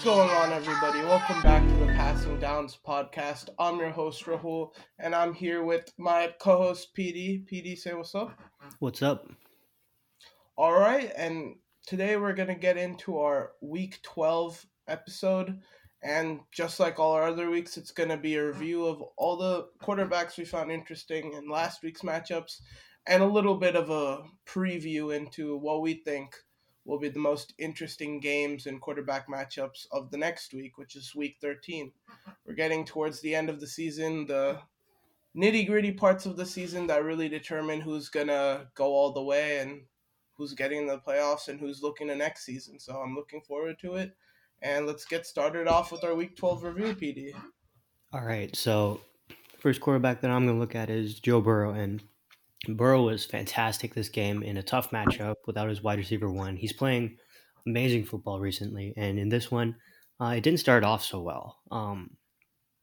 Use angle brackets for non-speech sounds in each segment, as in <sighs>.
What's going on, everybody? Welcome back to the Passing Downs podcast. I'm your host, Rahul, and I'm here with my co host, PD. PD, say what's up. What's up? All right, and today we're going to get into our week 12 episode. And just like all our other weeks, it's going to be a review of all the quarterbacks we found interesting in last week's matchups and a little bit of a preview into what we think will be the most interesting games and quarterback matchups of the next week, which is week 13. We're getting towards the end of the season, the nitty gritty parts of the season that really determine who's going to go all the way and who's getting the playoffs and who's looking to next season. So I'm looking forward to it. And let's get started off with our week 12 review, PD. All right. So, first quarterback that I'm going to look at is Joe Burrow. And Burrow was fantastic this game in a tough matchup without his wide receiver one. He's playing amazing football recently, and in this one, uh, it didn't start off so well. Um,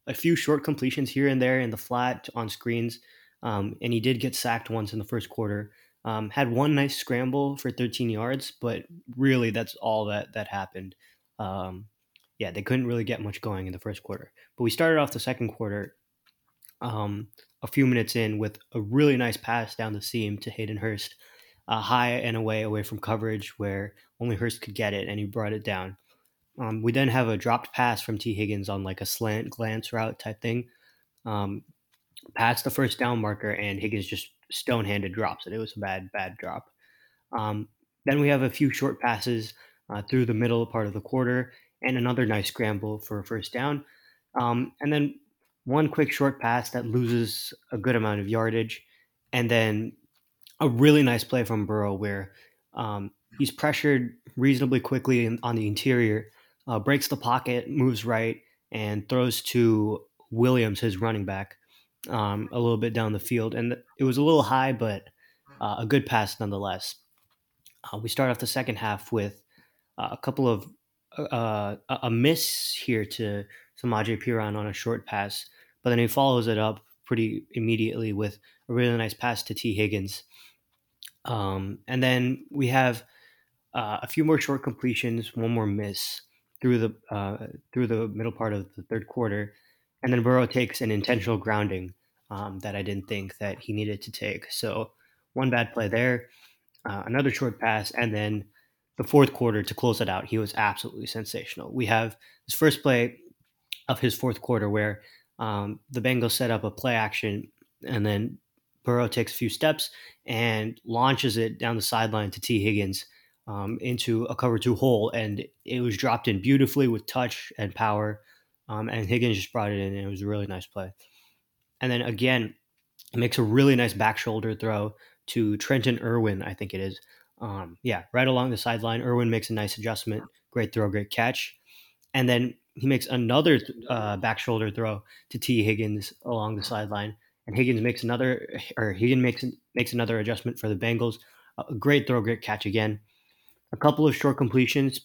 a few short completions here and there in the flat on screens, um, and he did get sacked once in the first quarter. Um, had one nice scramble for 13 yards, but really that's all that that happened. Um, yeah, they couldn't really get much going in the first quarter. But we started off the second quarter um, a few minutes in with a really nice pass down the seam to Hayden Hurst, uh, high and away, away from coverage where only Hurst could get it, and he brought it down. Um, we then have a dropped pass from T. Higgins on like a slant glance route type thing. Um, past the first down marker, and Higgins just stone handed drops it. It was a bad, bad drop. Um, then we have a few short passes uh, through the middle part of the quarter and another nice scramble for a first down. Um, and then one quick short pass that loses a good amount of yardage, and then a really nice play from Burrow where um, he's pressured reasonably quickly in, on the interior, uh, breaks the pocket, moves right, and throws to Williams, his running back, um, a little bit down the field. And it was a little high, but uh, a good pass nonetheless. Uh, we start off the second half with uh, a couple of uh, a miss here to Samaje Perine on a short pass but then he follows it up pretty immediately with a really nice pass to T. Higgins. Um, and then we have uh, a few more short completions, one more miss through the uh, through the middle part of the third quarter, and then Burrow takes an intentional grounding um, that I didn't think that he needed to take. So one bad play there, uh, another short pass, and then the fourth quarter to close it out. He was absolutely sensational. We have his first play of his fourth quarter where um, the Bengals set up a play action, and then Burrow takes a few steps and launches it down the sideline to T. Higgins um, into a cover two hole, and it was dropped in beautifully with touch and power. Um, and Higgins just brought it in, and it was a really nice play. And then again, makes a really nice back shoulder throw to Trenton Irwin, I think it is. Um, yeah, right along the sideline. Irwin makes a nice adjustment. Great throw, great catch. And then he makes another uh, back shoulder throw to T Higgins along the sideline, and Higgins makes another, or Higgins makes makes another adjustment for the Bengals. A great throw, great catch again. A couple of short completions,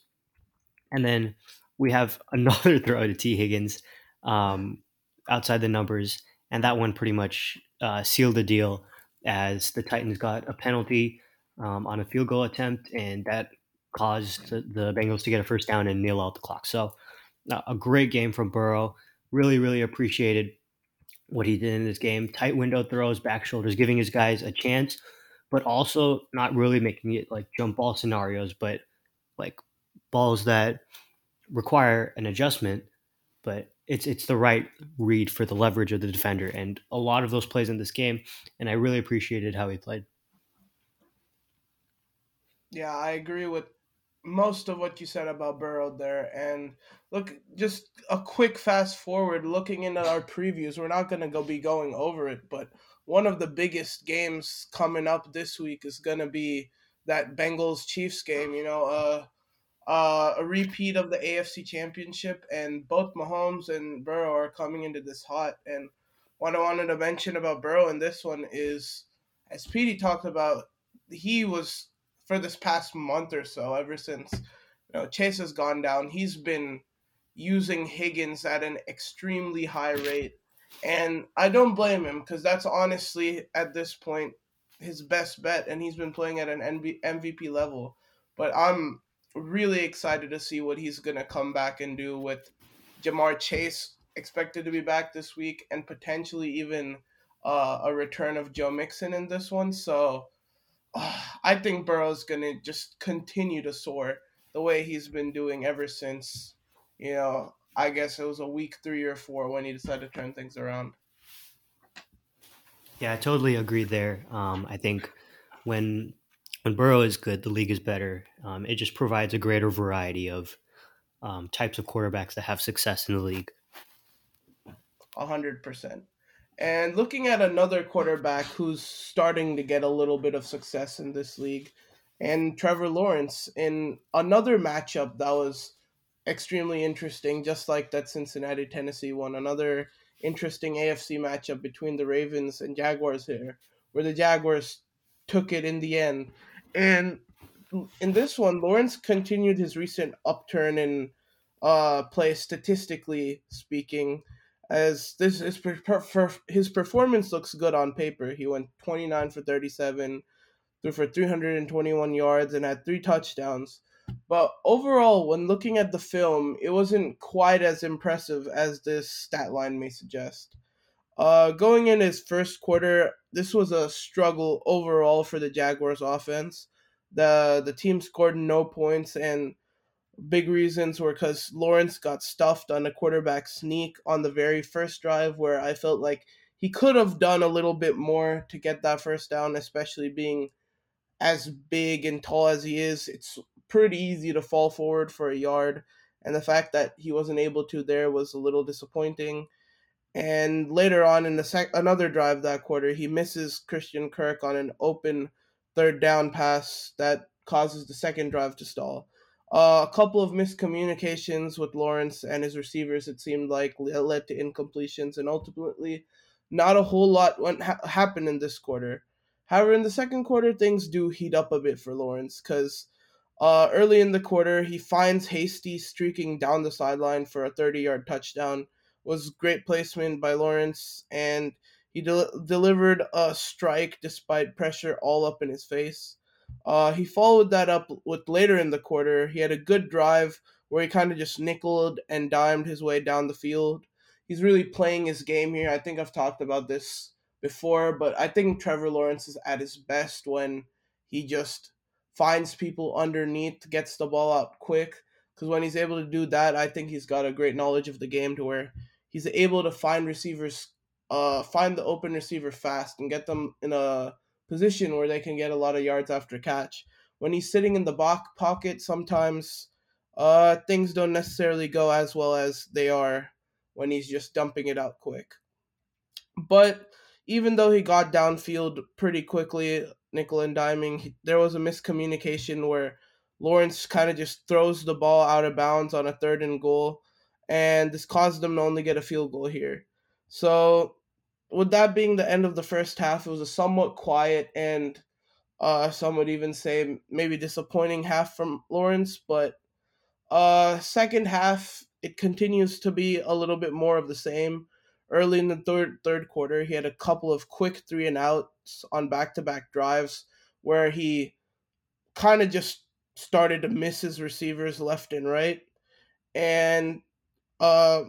and then we have <laughs> another throw to T Higgins um, outside the numbers, and that one pretty much uh, sealed the deal as the Titans got a penalty um, on a field goal attempt, and that caused the Bengals to get a first down and kneel out the clock. So a great game from Burrow. Really, really appreciated what he did in this game. Tight window throws, back shoulders, giving his guys a chance, but also not really making it like jump ball scenarios, but like balls that require an adjustment. But it's it's the right read for the leverage of the defender, and a lot of those plays in this game, and I really appreciated how he played. Yeah, I agree with most of what you said about Burrow there. And look, just a quick fast forward, looking into our previews, we're not going to go be going over it, but one of the biggest games coming up this week is going to be that Bengals Chiefs game. You know, uh, uh, a repeat of the AFC Championship, and both Mahomes and Burrow are coming into this hot. And what I wanted to mention about Burrow in this one is, as Petey talked about, he was for this past month or so, ever since you know Chase has gone down, he's been using Higgins at an extremely high rate. And I don't blame him because that's honestly at this point his best bet, and he's been playing at an MVP level. But I'm really excited to see what he's going to come back and do with Ja'Marr Chase expected to be back this week and potentially even uh, a return of Joe Mixon in this one. So uh, <sighs> I think Burrow's going to just continue to soar the way he's been doing ever since, you know, I guess it was a week three or four when he decided to turn things around. Yeah, I totally agree there. Um, I think when when Burrow is good, the league is better. Um, it just provides a greater variety of um, types of quarterbacks that have success in the league. A hundred percent. And looking at another quarterback who's starting to get a little bit of success in this league, and Trevor Lawrence in another matchup that was extremely interesting, just like that Cincinnati Tennessee one. Another interesting AFC matchup between the Ravens and Jaguars here, where the Jaguars took it in the end. And in this one, Lawrence continued his recent upturn in uh, play statistically speaking, as this is per, per, his performance looks good on paper. He went 29 for 37, threw for 321 yards, and had three touchdowns. But overall, when looking at the film, it wasn't quite as impressive as this stat line may suggest. Uh, going in his first quarter, this was a struggle overall for the Jaguars offense. The the team scored no points and big reasons were because Lawrence got stuffed on a quarterback sneak on the very first drive where I felt like he could have done a little bit more to get that first down, especially being as big and tall as he is. It's pretty easy to fall forward for a yard, and the fact that he wasn't able to there was a little disappointing. And later on in the sec- another drive that quarter, he misses Christian Kirk on an open third down pass that causes the second drive to stall. Uh, a couple of miscommunications with Lawrence and his receivers, it seemed like, led to incompletions, and ultimately, not a whole lot went ha- happened in this quarter. However, in the second quarter, things do heat up a bit for Lawrence because uh, early in the quarter, he finds Hasty streaking down the sideline for a 30 yard touchdown. Was great placement by Lawrence, and he delivered a strike despite pressure all up in his face. Uh, he followed that up with later in the quarter. He had a good drive where he kind of just nickeled and dimed his way down the field. He's really playing his game here. I think I've talked about this before, but I think Trevor Lawrence is at his best when he just finds people underneath, gets the ball out quick. Because when he's able to do that, I think he's got a great knowledge of the game to where he's able to find receivers, uh, find the open receiver fast and get them in a position where they can get a lot of yards after catch. When he's sitting in the back pocket, sometimes uh, things don't necessarily go as well as they are when he's just dumping it out quick. But even though he got downfield pretty quickly, nickel and diming, he, there was a miscommunication where Lawrence kind of just throws the ball out of bounds on a third and goal, and this caused them to only get a field goal here. So, with that being the end of the first half, it was a somewhat quiet and uh, some would even say maybe disappointing half from Lawrence, but uh, second half it continues to be a little bit more of the same early in the third third quarter. He had a couple of quick three and outs on back to back drives where he kind of just started to miss his receivers left and right. And uh,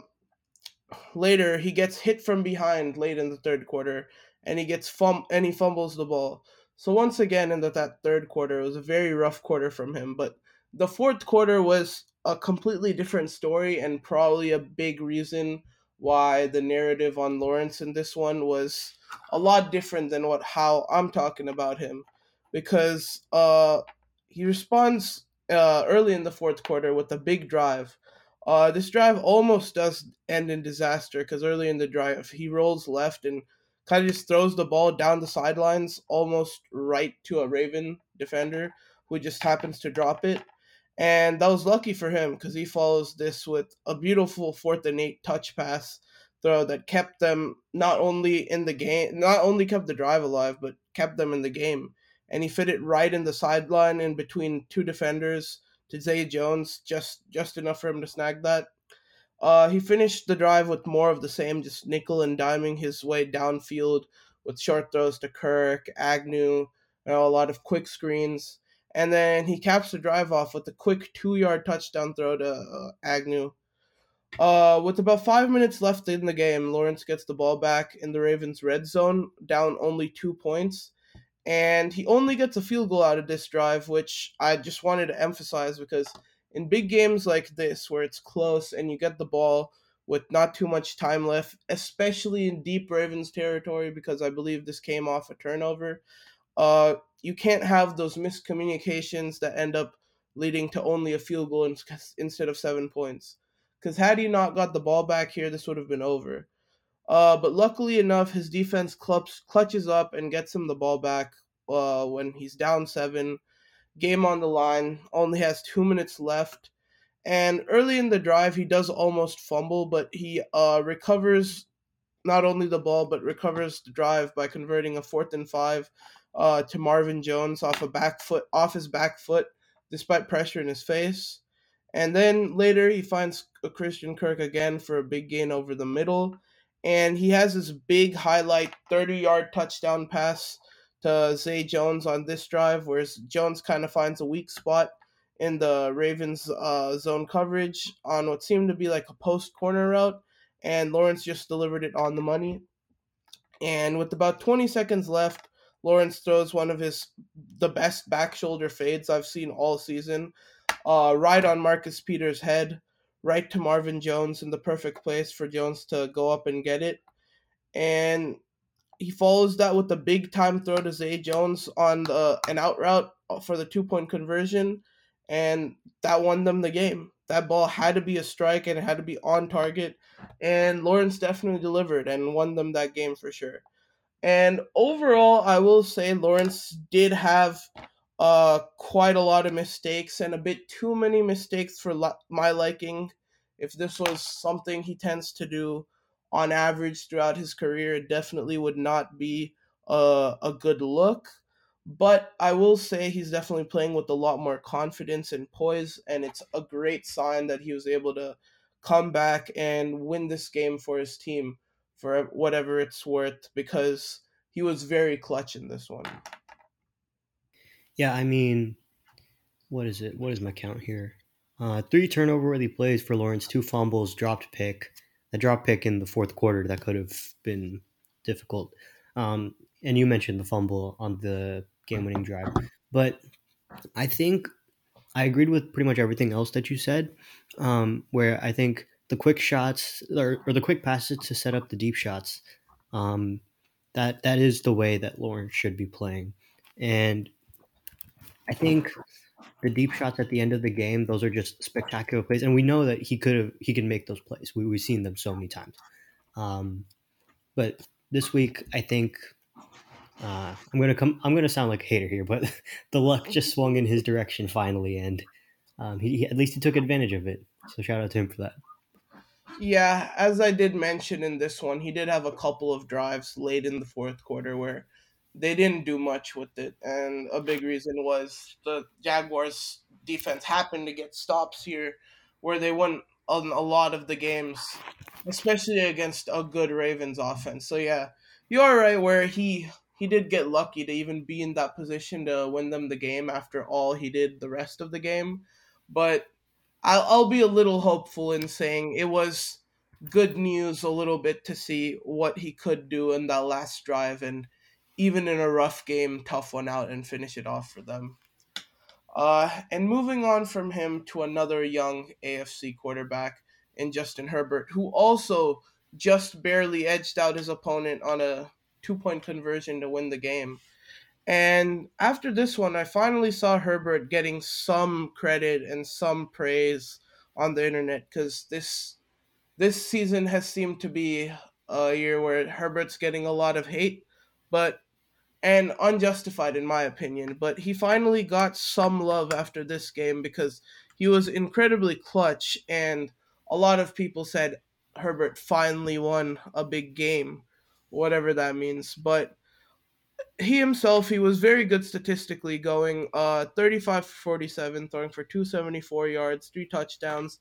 later he gets hit from behind late in the third quarter and he gets fum and he fumbles the ball. So once again in the, that third quarter it was a very rough quarter from him, but the fourth quarter was a completely different story and probably a big reason why the narrative on Lawrence in this one was a lot different than what how I'm talking about him because uh he responds uh early in the fourth quarter with a big drive. Uh this drive almost does end in disaster because early in the drive he rolls left and kind of just throws the ball down the sidelines almost right to a Raven defender who just happens to drop it. And that was lucky for him because he follows this with a beautiful fourth and eight touch pass throw that kept them not only in the game, not only kept the drive alive, but kept them in the game. And he fit it right in the sideline in between two defenders to Zay Jones, just just enough for him to snag that. Uh, he finished the drive with more of the same, just nickel and diming his way downfield with short throws to Kirk, Agnew, you know, a lot of quick screens and then he caps the drive off with a quick two yard touchdown throw to uh, Agnew. Uh, with about five minutes left in the game, Lawrence gets the ball back in the Ravens' red zone, down only two points. And he only gets a field goal out of this drive, which I just wanted to emphasize because in big games like this, where it's close and you get the ball with not too much time left, especially in deep Ravens territory, because I believe this came off a turnover, uh, you can't have those miscommunications that end up leading to only a field goal instead of seven points. Because had he not got the ball back here, this would have been over. Uh, but luckily enough, his defense clutch, clutches up and gets him the ball back uh, when he's down seven. Game on the line, only has two minutes left. And early in the drive, he does almost fumble, but he uh, recovers not only the ball, but recovers the drive by converting a fourth and five uh, to Marvin Jones off a back foot, off his back foot, despite pressure in his face. And then later he finds a Christian Kirk again for a big gain over the middle. And he has this big highlight 30 yard touchdown pass to Zay Jones on this drive, whereas Jones kind of finds a weak spot in the Ravens uh, zone coverage on what seemed to be like a post corner route. And Lawrence just delivered it on the money. And with about 20 seconds left, Lawrence throws one of his the best back shoulder fades I've seen all season uh, right on Marcus Peters' head, right to Marvin Jones in the perfect place for Jones to go up and get it. And he follows that with a big time throw to Zay Jones on the an out route for the two point conversion, and that won them the game. That ball had to be a strike and it had to be on target, and Lawrence definitely delivered and won them that game for sure. And overall, I will say Lawrence did have uh, quite a lot of mistakes and a bit too many mistakes for li- my liking. If this was something he tends to do on average throughout his career, it definitely would not be a, a good look. But I will say he's definitely playing with a lot more confidence and poise, and it's a great sign that he was able to come back and win this game for his team for whatever it's worth because he was very clutch in this one. Yeah, I mean, what is it? What is my count here? Uh, three turnover worthy plays for Lawrence, two fumbles, dropped pick. A drop pick in the fourth quarter that could have been difficult. Um, and you mentioned the fumble on the game winning drive. But I think I agreed with pretty much everything else that you said, um, where I think the quick shots or, or, the quick passes to set up the deep shots, um, that that is the way that Lawrence should be playing. And I think the deep shots at the end of the game, those are just spectacular plays, and we know that he could have he can make those plays. We, we've seen them so many times. Um, but this week, I think uh, I'm gonna come. I'm gonna sound like a hater here, but <laughs> the luck just swung in his direction finally, and um, he, he at least he took advantage of it. So shout out to him for that. Yeah, as I did mention in this one, he did have a couple of drives late in the fourth quarter where they didn't do much with it, and a big reason was the Jaguars' defense happened to get stops here, where they won on a lot of the games, especially against a good Ravens offense. So yeah, you are right where he he did get lucky to even be in that position to win them the game after all he did the rest of the game, but I'll, I'll be a little hopeful in saying it was good news a little bit to see what he could do in that last drive and even in a rough game, tough one out and finish it off for them. Uh, and moving on from him to another young AFC quarterback in Justin Herbert, who also just barely edged out his opponent on a two point conversion to win the game. And after this one, I finally saw Herbert getting some credit and some praise on the internet because this this season has seemed to be a year where Herbert's getting a lot of hate, but and unjustified in my opinion. But he finally got some love after this game because he was incredibly clutch, and a lot of people said Herbert finally won a big game, whatever that means. But he himself, he was very good statistically, going uh 35 47, throwing for 274 yards, three touchdowns,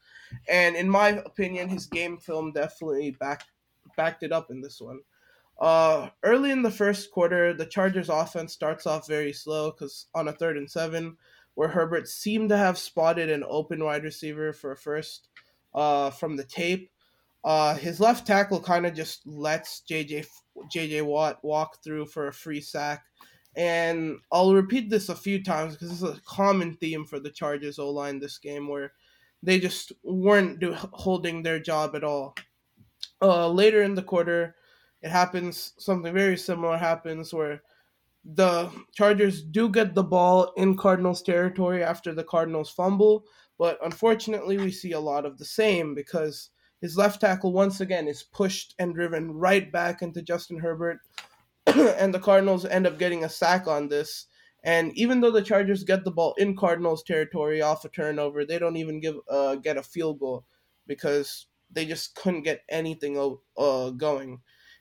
and in my opinion, his game film definitely backed backed it up in this one. Uh, early in the first quarter, the Chargers offense starts off very slow because on a third and seven, where Herbert seemed to have spotted an open wide receiver for a first uh, from the tape. Uh, his left tackle kind of just lets JJ JJ Watt walk through for a free sack. And I'll repeat this a few times because it's a common theme for the Chargers O line this game where they just weren't do, holding their job at all. Uh, later in the quarter, it happens something very similar happens where the Chargers do get the ball in Cardinals territory after the Cardinals fumble, but unfortunately we see a lot of the same because his left tackle once again is pushed and driven right back into Justin Herbert <clears throat> and the Cardinals end up getting a sack on this. And even though the Chargers get the ball in Cardinals territory off a turnover, they don't even give uh, get a field goal because they just couldn't get anything uh, going.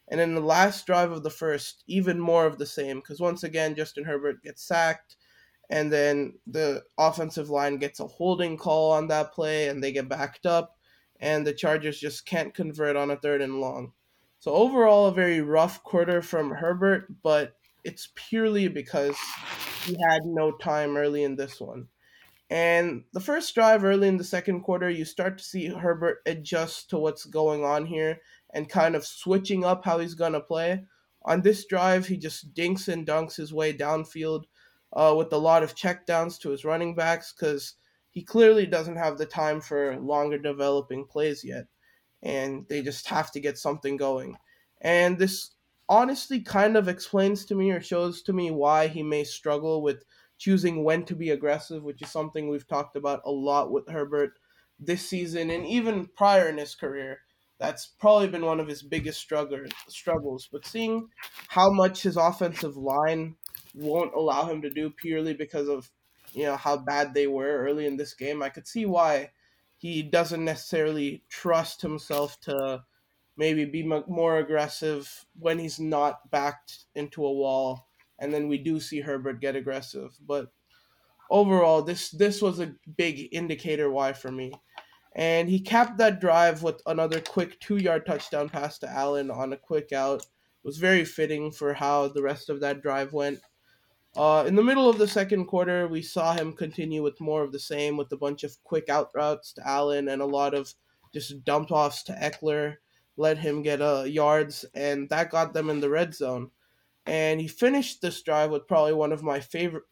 And in the last drive of the first, even more of the same because once again Justin Herbert gets sacked, and then the offensive line gets a holding call on that play, and they get backed up, and the Chargers just can't convert on a third and long. So overall, a very rough quarter from Herbert, but it's purely because he had no time early in this one. And the first drive early in the second quarter, you start to see Herbert adjust to what's going on here and kind of switching up how he's going to play. On this drive, he just dinks and dunks his way downfield uh, with a lot of checkdowns to his running backs because he clearly doesn't have the time for longer developing plays yet and they just have to get something going. And this honestly kind of explains to me or shows to me why he may struggle with choosing when to be aggressive, which is something we've talked about a lot with Herbert this season and even prior in his career. That's probably been one of his biggest struggle, struggles. But seeing how much his offensive line won't allow him to do purely because of you know how bad they were early in this game, I could see why he doesn't necessarily trust himself to maybe be more aggressive when he's not backed into a wall. And then we do see Herbert get aggressive. But overall this this was a big indicator why for me. And he capped that drive with another quick 2-yard touchdown pass to Allen on a quick out. It was very fitting for how the rest of that drive went uh, in the middle of the second quarter, we saw him continue with more of the same, with a bunch of quick out routes to Allen and a lot of just dump offs to Ekeler, let him get uh, yards, and that got them in the red zone. And he finished this drive with probably one of my favorite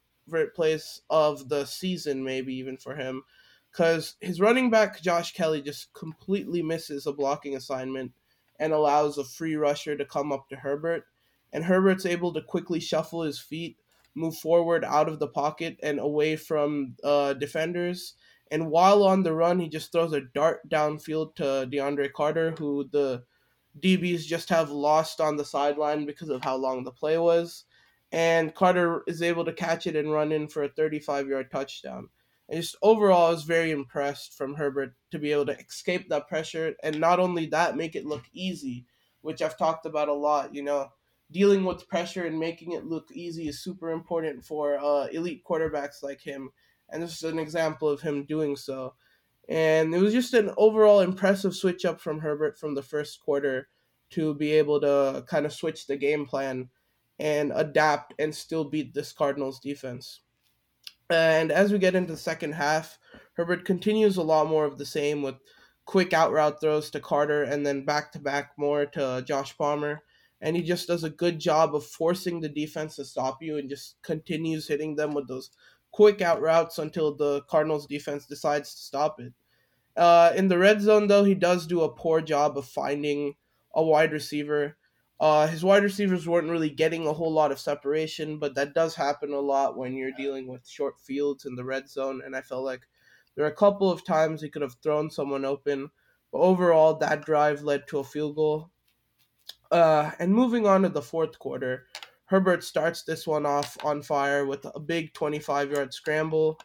plays of the season, maybe even for him, because his running back Josh Kelley just completely misses a blocking assignment and allows a free rusher to come up to Herbert, and Herbert's able to quickly shuffle his feet move forward out of the pocket and away from uh, defenders. And while on the run, he just throws a dart downfield to DeAndre Carter, who the DBs just have lost on the sideline because of how long the play was. And Carter is able to catch it and run in for a 35 yard touchdown. And just overall, I was very impressed from Herbert to be able to escape that pressure and not only that, make it look easy, which I've talked about a lot. You know, dealing with pressure and making it look easy is super important for uh, elite quarterbacks like him. And this is an example of him doing so. And it was just an overall impressive switch up from Herbert from the first quarter to be able to kind of switch the game plan and adapt and still beat this Cardinals defense. And as we get into the second half, Herbert continues a lot more of the same with quick out route throws to Carter and then back to back more to Josh Palmer and he just does a good job of forcing the defense to stop you and just continues hitting them with those quick out routes until the Cardinals defense decides to stop it. Uh, in the red zone, though, he does do a poor job of finding a wide receiver. Uh, his wide receivers weren't really getting a whole lot of separation, but that does happen a lot when you're dealing with short fields in the red zone. And I felt like there are a couple of times he could have thrown someone open. But overall, that drive led to a field goal uh, and moving on to the fourth quarter, Herbert starts this one off on fire with a big 25 yard scramble.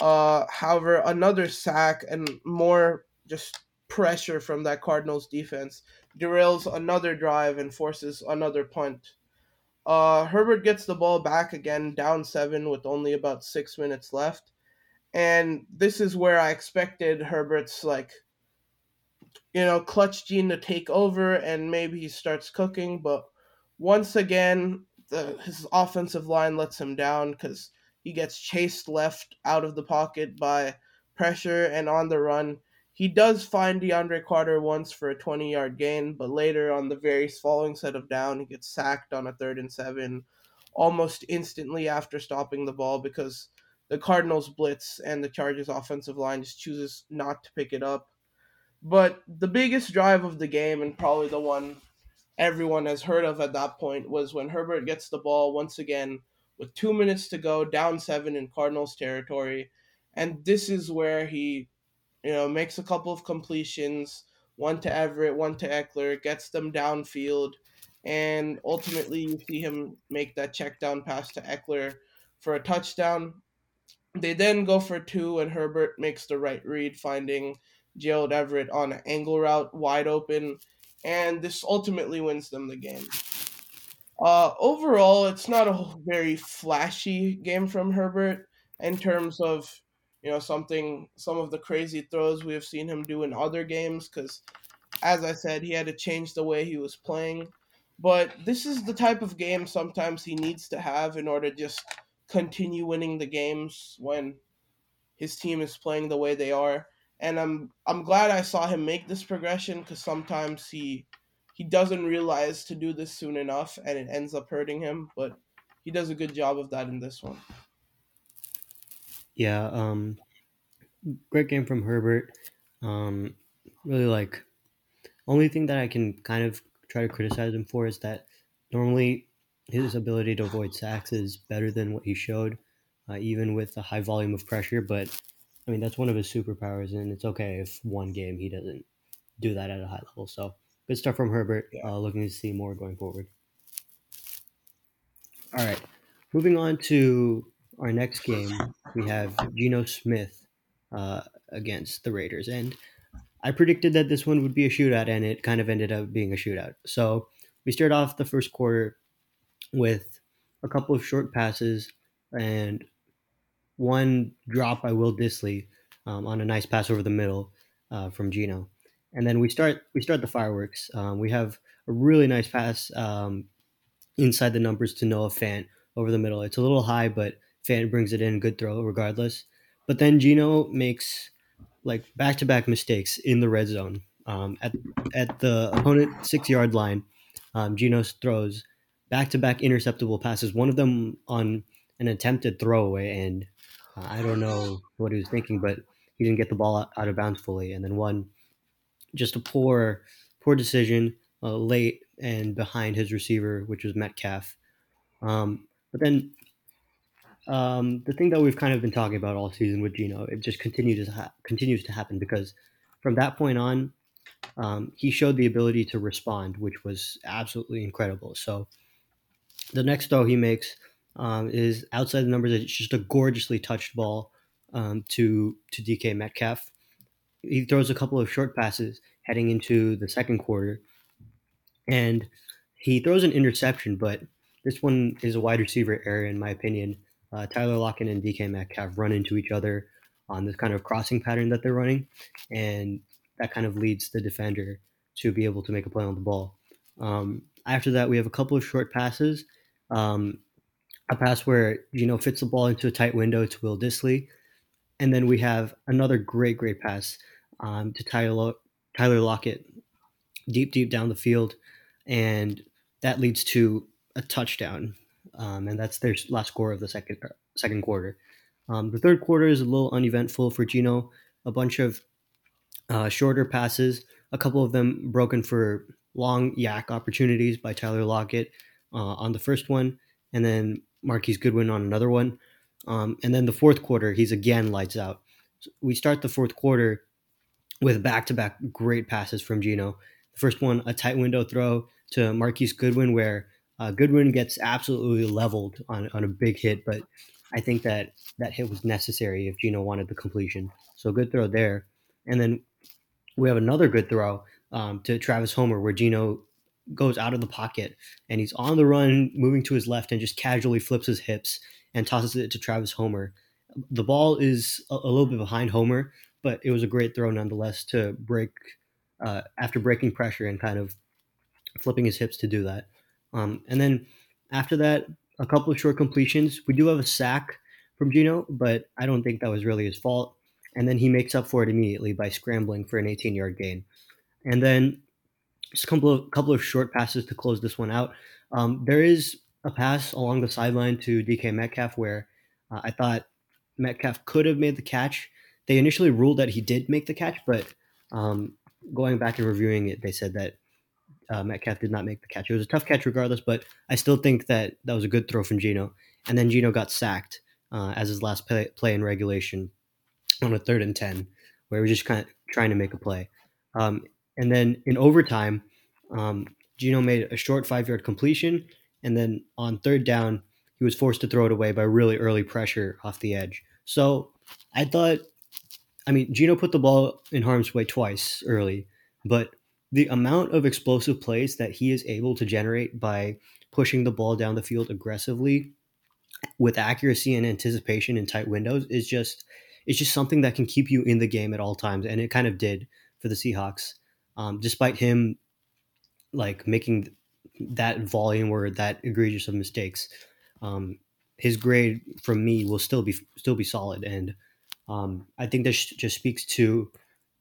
Uh, however, another sack and more just pressure from that Cardinals defense derails another drive and forces another punt. Uh, Herbert gets the ball back again, down seven with only about six minutes left. And this is where I expected Herbert's like you know, clutch gene to take over and maybe he starts cooking. But once again, the, his offensive line lets him down because he gets chased left out of the pocket by pressure and on the run. He does find DeAndre Carter once for a 20 yard gain, but later on the very following set of down, he gets sacked on a third and seven almost instantly after stopping the ball because the Cardinals blitz and the Chargers offensive line just chooses not to pick it up. But the biggest drive of the game, and probably the one everyone has heard of at that point, was when Herbert gets the ball once again with two minutes to go, down seven in Cardinals territory. And this is where he, you know, makes a couple of completions, one to Everett, one to Ekeler, gets them downfield, and ultimately you see him make that check down pass to Ekeler for a touchdown. They then go for two, and Herbert makes the right read, finding Gerald Everett on an angle route wide open, and this ultimately wins them the game. Uh, overall, it's not a very flashy game from Herbert in terms of you know something some of the crazy throws we have seen him do in other games because as I said, he had to change the way he was playing. But this is the type of game sometimes he needs to have in order to just continue winning the games when his team is playing the way they are. And I'm I'm glad I saw him make this progression because sometimes he he doesn't realize to do this soon enough and it ends up hurting him, but he does a good job of that in this one. Yeah, um great game from Herbert. Um really like only thing that I can kind of try to criticize him for is that normally his ability to avoid sacks is better than what he showed, uh, even with a high volume of pressure. But I mean, that's one of his superpowers, and it's okay if one game he doesn't do that at a high level. So good stuff from Herbert. Yeah. Uh, looking to see more going forward. All right, moving on to our next game, we have Geno Smith uh, against the Raiders, and I predicted that this one would be a shootout, and it kind of ended up being a shootout. So we start off the first quarter with a couple of short passes and one drop by Will Dissly um, on a nice pass over the middle uh, from Geno and then we start we start the fireworks. Um, we have a really nice pass um, inside the numbers to Noah Fant over the middle. It's a little high, but Fant brings it in. Good throw, regardless. But then Geno makes like back to back mistakes in the red zone um, at at the opponent six yard line. Um, Geno throws back to back interceptable passes. One of them on an attempted throwaway, and uh, I don't know what he was thinking, but he didn't get the ball out, of bounds fully. And then one just a poor poor decision uh, late and behind his receiver, which was Metcalf. Um, but then um, the thing that we've kind of been talking about all season with Geno, it just continues to ha- continues to happen because from that point on, um, he showed the ability to respond, which was absolutely incredible. So the next throw he makes um, is outside the numbers. It's just a gorgeously touched ball um, to to DK Metcalf, he throws a couple of short passes heading into the second quarter, and he throws an interception. But this one is a wide receiver error, in my opinion. Uh, Tyler Lockett and DK Metcalf run into each other on this kind of crossing pattern that they're running, and that kind of leads the defender to be able to make a play on the ball. Um, after that, we have a couple of short passes. Um, a pass where Geno fits the ball into a tight window to Will Dissly. and then we have another great, great pass um, to Tyler, Tyler Lockett deep, deep down the field. And that leads to a touchdown. Um, and that's their last score of the second uh, second quarter. Um, the third quarter is a little uneventful for Geno. A bunch of uh, shorter passes, a couple of them broken for long YAC opportunities by Tyler Lockett uh, on the first one, and then Marquise Goodwin on another one. Um, and then the fourth quarter, he's again lights out. So we start the fourth quarter with back to back great passes from Geno. The first one, a tight window throw to Marquise Goodwin, where uh, Goodwin gets absolutely leveled on, on a big hit, but I think that that hit was necessary if Geno wanted the completion. So good throw there. And then we have another good throw um, to Travis Homer, where Geno goes out of the pocket and he's on the run, moving to his left, and just casually flips his hips and tosses it to Travis Homer. The ball is a, a little bit behind Homer, but it was a great throw nonetheless to break uh, after breaking pressure and kind of flipping his hips to do that. Um, and then after that, a couple of short completions. We do have a sack from Geno, but I don't think that was really his fault. And then he makes up for it immediately by scrambling for an 18 yard gain. And then just a couple of couple of short passes to close this one out. Um, there is a pass along the sideline to DK Metcalf where uh, I thought Metcalf could have made the catch. They initially ruled that he did make the catch, but um, going back and reviewing it, they said that uh, Metcalf did not make the catch. It was a tough catch regardless, but I still think that that was a good throw from Geno. And then Geno got sacked uh, as his last play, play, in regulation on a third and 10, where he was just kind of trying to make a play. Um, and then in overtime, um, Geno made a short five yard completion. And then on third down, he was forced to throw it away by really early pressure off the edge. So I thought, I mean, Geno put the ball in harm's way twice early, but the amount of explosive plays that he is able to generate by pushing the ball down the field aggressively with accuracy and anticipation in tight windows is just it's just something that can keep you in the game at all times and it kind of did for the Seahawks um, despite him like making that volume or that egregious of mistakes um, his grade from me will still be still be solid and um, I think this just speaks to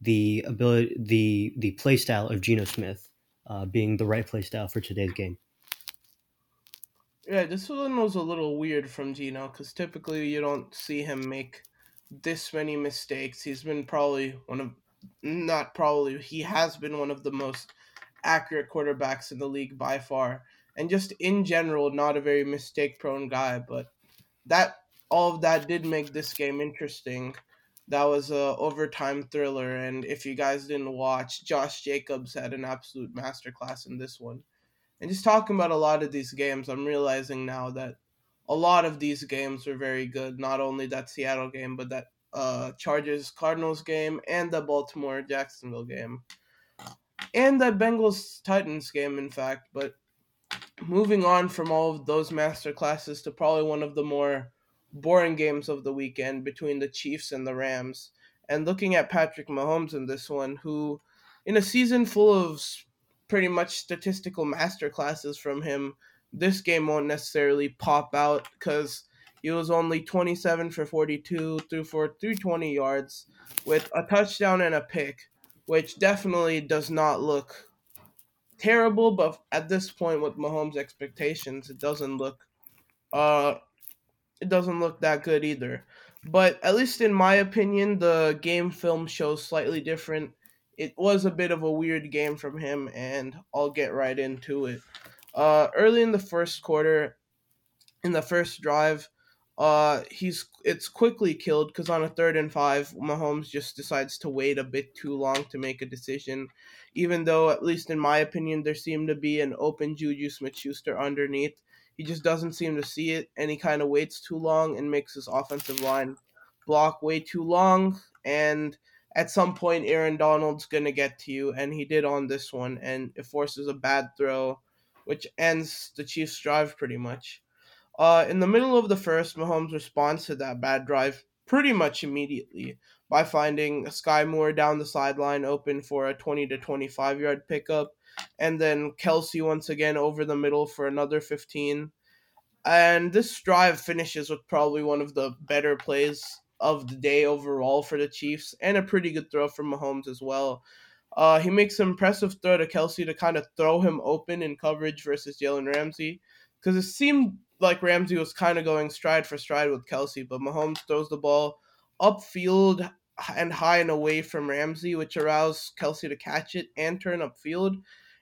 the ability, the the play style of Geno Smith uh, being the right play style for today's game. Yeah, this one was a little weird from Geno because typically you don't see him make this many mistakes. He's been probably one of, not probably, he has been one of the most accurate quarterbacks in the league by far. And just in general, not a very mistake prone guy. But that, all of that did make this game interesting that was a overtime thriller and if you guys didn't watch josh jacobs had an absolute masterclass in this one and just talking about a lot of these games i'm realizing now that a lot of these games were very good not only that seattle game but that uh, chargers cardinals game and the baltimore jacksonville game and the bengals titans game in fact but moving on from all of those master classes to probably one of the more boring games of the weekend between the Chiefs and the Rams. And looking at Patrick Mahomes in this one, who, in a season full of pretty much statistical master classes from him, this game won't necessarily pop out because he was only 27 for 42, threw for 320 yards with a touchdown and a pick, which definitely does not look terrible, but at this point with Mahomes' expectations, it doesn't look uh it doesn't look that good either. But at least in my opinion, the game film shows slightly different. It was a bit of a weird game from him, and I'll get right into it. Uh, early in the first quarter, in the first drive, uh, he's it's quickly killed because on a third and five, Mahomes just decides to wait a bit too long to make a decision. Even though, at least in my opinion, there seemed to be an open Juju Smith Schuster underneath, he just doesn't seem to see it, and he kind of waits too long and makes his offensive line block way too long. And at some point, Aaron Donald's gonna get to you, and he did on this one, and it forces a bad throw, which ends the Chiefs' drive pretty much. Uh, in the middle of the first, Mahomes responds to that bad drive pretty much immediately by finding Skyy Moore down the sideline open for a 20 to 25 yard pickup and then Kelce once again over the middle for another 15. And this drive finishes with probably one of the better plays of the day overall for the Chiefs, and a pretty good throw from Mahomes as well. Uh, he makes an impressive throw to Kelce to kind of throw him open in coverage versus Jalen Ramsey, because it seemed like Ramsey was kind of going stride for stride with Kelce, but Mahomes throws the ball upfield and high and away from Ramsey, which allows Kelce to catch it and turn upfield.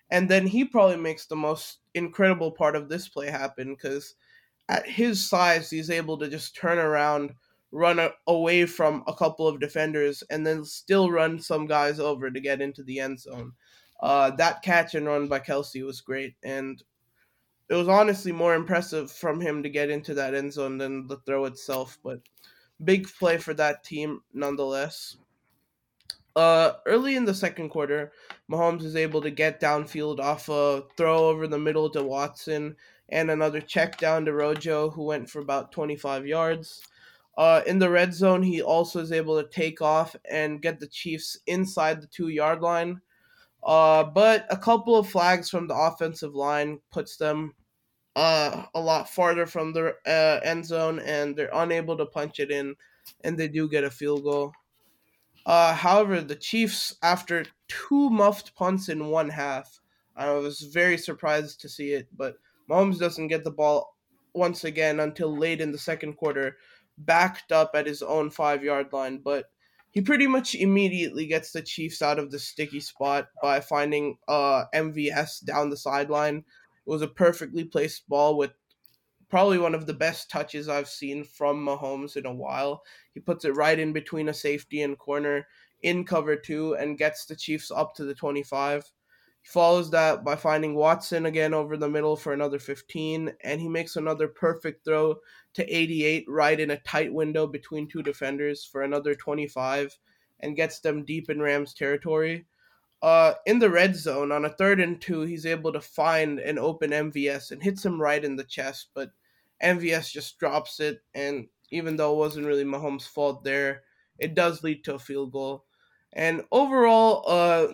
And then he probably makes the most incredible part of this play happen because at his size, he's able to just turn around, run a- away from a couple of defenders, and then still run some guys over to get into the end zone. Uh, that catch and run by Kelce was great, and it was honestly more impressive from him to get into that end zone than the throw itself. But big play for that team nonetheless. Uh, early in the second quarter, Mahomes is able to get downfield off a throw over the middle to Watson and another check down to Rojo, who went for about 25 yards. Uh, in the red zone, he also is able to take off and get the Chiefs inside the two yard line. Uh, but a couple of flags from the offensive line puts them uh, a lot farther from the uh, end zone, and they're unable to punch it in, and they do get a field goal. Uh, however, the Chiefs, after two muffed punts in one half, I was very surprised to see it, but Mahomes doesn't get the ball once again until late in the second quarter, backed up at his own five yard line. But he pretty much immediately gets the Chiefs out of the sticky spot by finding uh, MVS down the sideline. It was a perfectly placed ball with probably one of the best touches I've seen from Mahomes in a while. He puts it right in between a safety and corner in cover two and gets the Chiefs up to the 25. He follows that by finding Watson again over the middle for another 15, and he makes another perfect throw to 88 right in a tight window between two defenders for another 25 and gets them deep in Rams territory uh, in the red zone on a third and two, he's able to find an open MVS and hits him right in the chest, but MVS just drops it. And even though it wasn't really Mahomes' fault there, it does lead to a field goal. And overall, uh,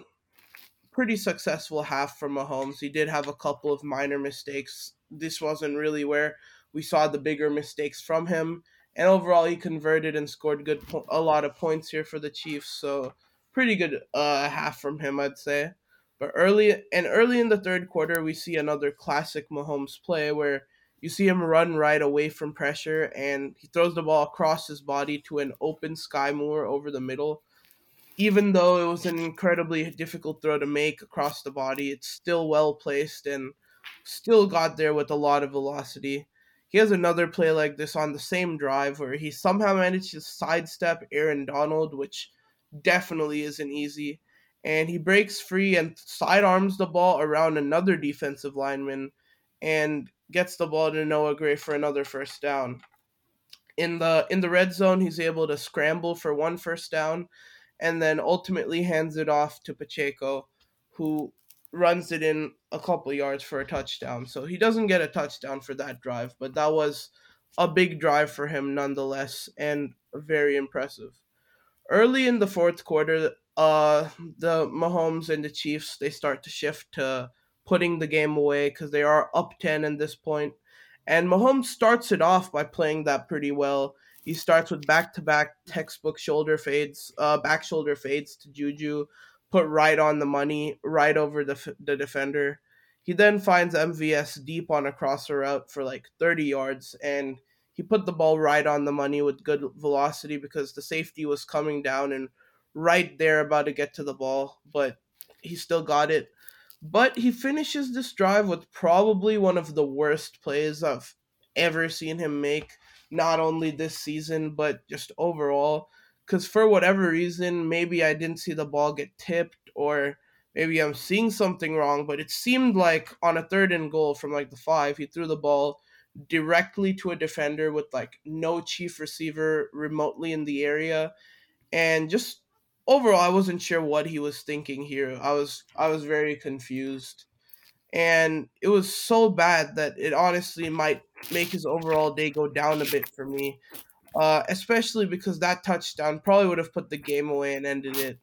pretty successful half from Mahomes. He did have a couple of minor mistakes. This wasn't really where we saw the bigger mistakes from him. And overall, he converted and scored good po- a lot of points here for the Chiefs. So pretty good uh, half from him, I'd say. But early and early in the third quarter, we see another classic Mahomes play where you see him run right away from pressure and he throws the ball across his body to an open Skyy Moore over the middle. Even though it was an incredibly difficult throw to make across the body, it's still well placed and still got there with a lot of velocity. He has another play like this on the same drive where he somehow managed to sidestep Aaron Donald, which definitely isn't easy. And he breaks free and sidearms the ball around another defensive lineman and gets the ball to Noah Gray for another first down. In the in the red zone, he's able to scramble for one first down and then ultimately hands it off to Pacheco, who runs it in a couple yards for a touchdown. So he doesn't get a touchdown for that drive, but that was a big drive for him nonetheless and very impressive early in the fourth quarter, uh, the Mahomes and the Chiefs they start to shift to putting the game away because they are up ten at this point. point, and Mahomes starts it off by playing that pretty well. He starts with back-to-back textbook shoulder fades, uh, back shoulder fades to Juju, put right on the money, right over the the defender. He then finds MVS deep on a crosser route for like 30 yards, and he put the ball right on the money with good velocity because the safety was coming down and right there about to get to the ball, but he still got it. But he finishes this drive with probably one of the worst plays I've ever seen him make, not only this season, but just overall. Because for whatever reason, maybe I didn't see the ball get tipped, or maybe I'm seeing something wrong, but it seemed like on a third and goal from like the five, he threw the ball directly to a defender with like no chief receiver remotely in the area and just overall I wasn't sure what he was thinking here. I was I was very confused. And it was so bad that it honestly might make his overall day go down a bit for me. Uh, especially because that touchdown probably would have put the game away and ended it.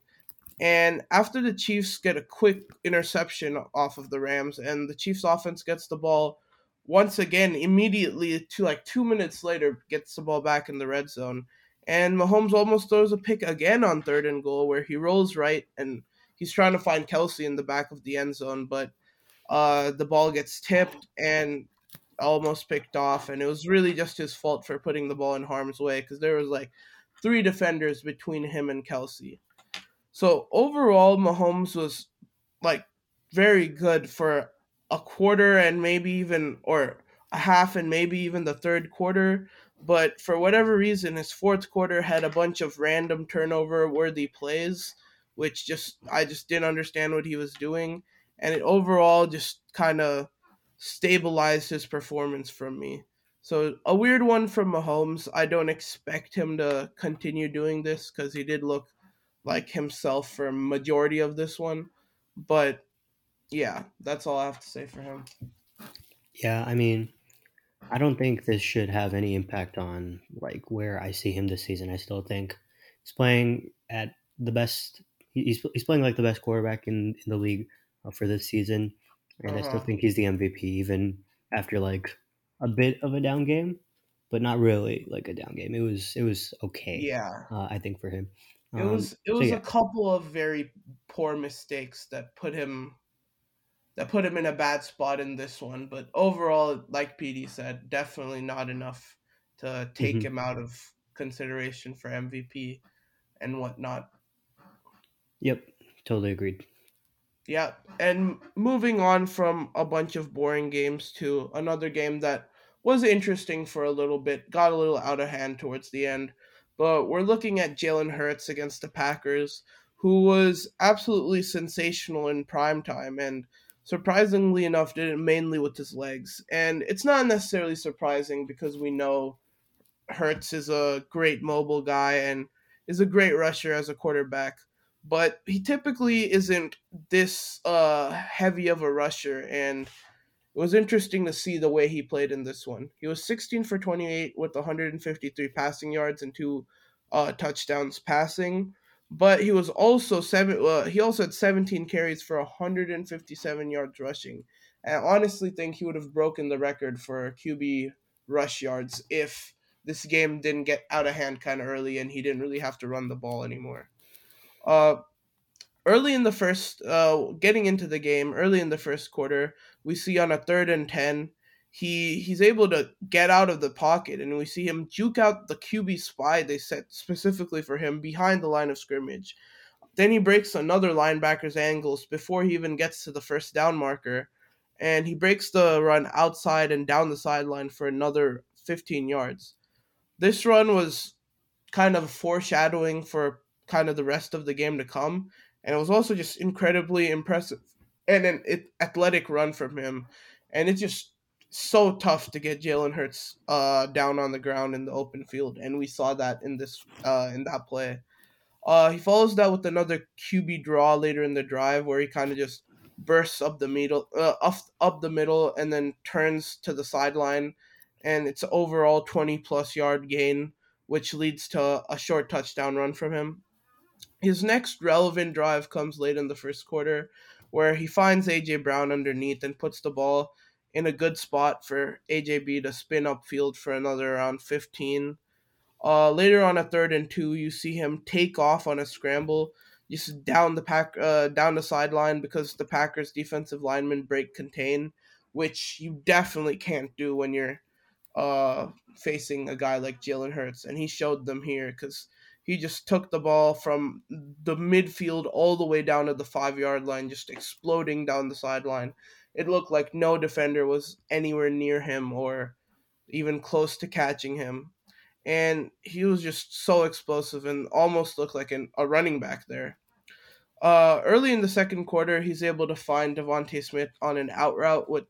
And after the Chiefs get a quick interception off of the Rams and the Chiefs offense gets the ball once again immediately to like two minutes later gets the ball back in the red zone. And Mahomes almost throws a pick again on third and goal where he rolls right and he's trying to find Kelce in the back of the end zone, but uh, the ball gets tipped and almost picked off. And it was really just his fault for putting the ball in harm's way because there was like three defenders between him and Kelce. So overall, Mahomes was like very good for a quarter and maybe even or a half and maybe even the third quarter. But for whatever reason, his fourth quarter had a bunch of random turnover worthy plays, which just I just didn't understand what he was doing, and it overall just kind of stabilized his performance from me. So a weird one from Mahomes. I don't expect him to continue doing this because he did look like himself for majority of this one, but yeah, that's all I have to say for him. Yeah, I mean, I don't think this should have any impact on like where I see him this season. I still think he's playing at the best. He's he's playing like the best quarterback in, in the league uh, for this season, and uh-huh. I still uh-huh. think he's the MVP. Even after like a bit of a down game, but not really like a down game. It was it was okay. Yeah. Uh, I think for him. It Um, was it so was yeah, a couple of very poor mistakes that put him that put him in a bad spot in this one, but overall, like PD said, definitely not enough to take hmm him out of consideration for MVP and whatnot. yep, totally agreed. Yeah, and moving on from a bunch of boring games to another game that was interesting for a little bit, got a little out of hand towards the end. But we're looking at Jalen Hurts against the Packers, who was absolutely sensational in prime time and surprisingly enough did it mainly with his legs. And it's not necessarily surprising because we know Hurts is a great mobile guy and is a great rusher as a quarterback, but he typically isn't this uh, heavy of a rusher. And it was interesting to see the way he played in this one. He was 16 for 28 with 153 passing yards and two uh, touchdowns passing, but he was also seven. Uh, he also had 17 carries for 157 yards rushing. And I honestly think he would have broken the record for QB rush yards if this game didn't get out of hand kind of early and he didn't really have to run the ball anymore. Uh, early in the first uh getting into the game early in the first quarter we see on a third and 10 he he's able to get out of the pocket and we see him juke out the qb spy they set specifically for him behind the line of scrimmage. Then he breaks another linebacker's angles before he even gets to the first down marker and he breaks the run outside and down the sideline for another 15 yards. This run was kind of foreshadowing for kind of the rest of the game to come. And it was also just incredibly impressive and an athletic run from him. And it's just so tough to get Jalen Hurts uh, down on the ground in the open field, and we saw that in this uh, in that play. Uh, he follows that with another QB draw later in the drive, where he kind of just bursts up the middle, uh, up up the middle, and then turns to the sideline, and it's overall twenty plus yard gain, which leads to a short touchdown run from him. His next relevant drive comes late in the first quarter, where he finds AJ Brown underneath and puts the ball in a good spot for AJB to spin upfield for another around 15 uh, later on a third and two, you see him take off on a scramble, just down the pack, uh, down the sideline because the Packers' defensive linemen break contain, which you definitely can't do when you're uh, facing a guy like Jalen Hurts, and he showed them here because he just took the ball from the midfield all the way down to the five yard line, just exploding down the sideline. It looked like no defender was anywhere near him or even close to catching him and he was just so explosive and almost looked like an, a running back there. Uh, early in the second quarter, he's able to find DeVonta Smith on an out route with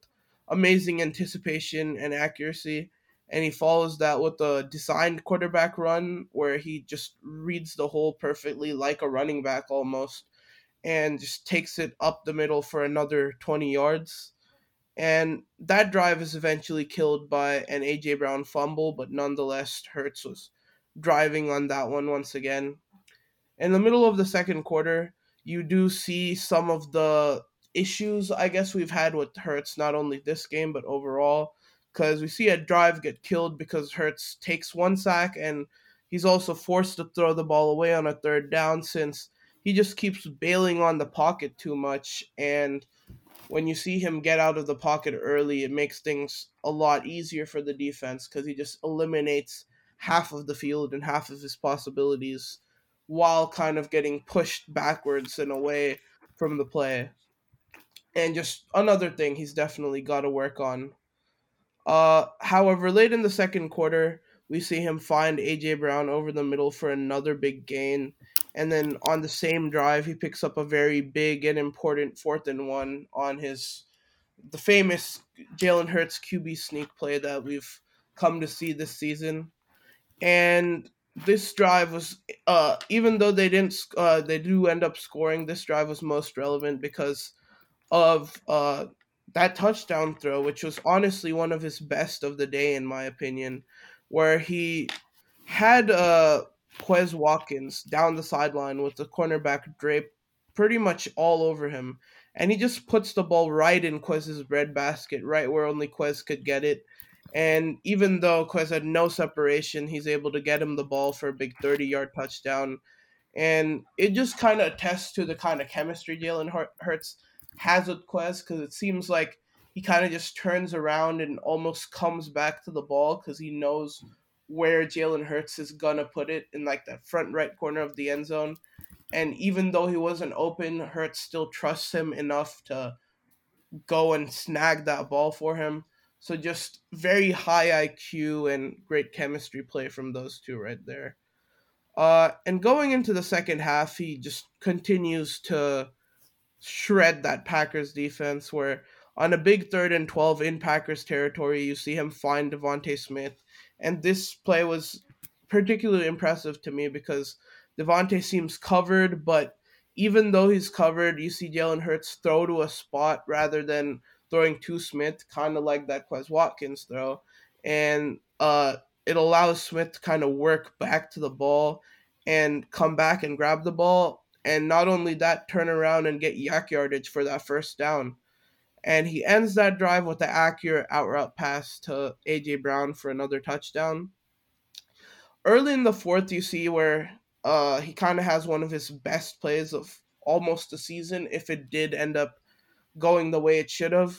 amazing anticipation and accuracy, and he follows that with a designed quarterback run where he just reads the hole perfectly like a running back almost, and just takes it up the middle for another 20 yards and that drive is eventually killed by an AJ Brown fumble, but nonetheless, Hurts was driving on that one once again. In the middle of the second quarter, you do see some of the issues I guess we've had with Hurts, not only this game, but overall, because we see a drive get killed because Hurts takes one sack and he's also forced to throw the ball away on a third down since he just keeps bailing on the pocket too much and when you see him get out of the pocket early, it makes things a lot easier for the defense because he just eliminates half of the field and half of his possibilities while kind of getting pushed backwards in a way from the play. And just another thing he's definitely got to work on. Uh, however, late in the second quarter, we see him find AJ Brown over the middle for another big gain. And then on the same drive, he picks up a very big and important fourth and one on his the famous Jalen Hurts QB sneak play that we've come to see this season. And this drive was, uh, even though they didn't, uh, they do end up scoring. This drive was most relevant because of uh, that touchdown throw, which was honestly one of his best of the day, in my opinion, where he had uh, Quez Watkins down the sideline with the cornerback draped pretty much all over him. and he just puts the ball right in Quez's breadbasket, right where only Quez could get it. And even though Quez had no separation, he's able to get him the ball for a big 30 yard touchdown. And it just kind of attests to the kind of chemistry Jalen Hurts with Quez because it seems like he kind of just turns around and almost comes back to the ball because he knows where Jalen Hurts is gonna put it in like that front right corner of the end zone. And even though he wasn't open, Hurts still trusts him enough to go and snag that ball for him. So just very high IQ and great chemistry play from those two right there. Uh, and going into the second half, he just continues to shred that Packers defense. Where on a big third and twelve in Packers territory, you see him find DeVonta Smith, and this play was particularly impressive to me because DeVonta seems covered, but even though he's covered, you see Jalen Hurts throw to a spot rather than throwing to Smith, kind of like that Quez Watkins throw. And uh, it allows Smith to kind of work back to the ball and come back and grab the ball. And not only that, turn around and get YAC yardage for that first down. And he ends that drive with the accurate out route pass to AJ Brown for another touchdown. Early in the fourth, you see where uh, he kind of has one of his best plays of almost the season if it did end up going the way it should have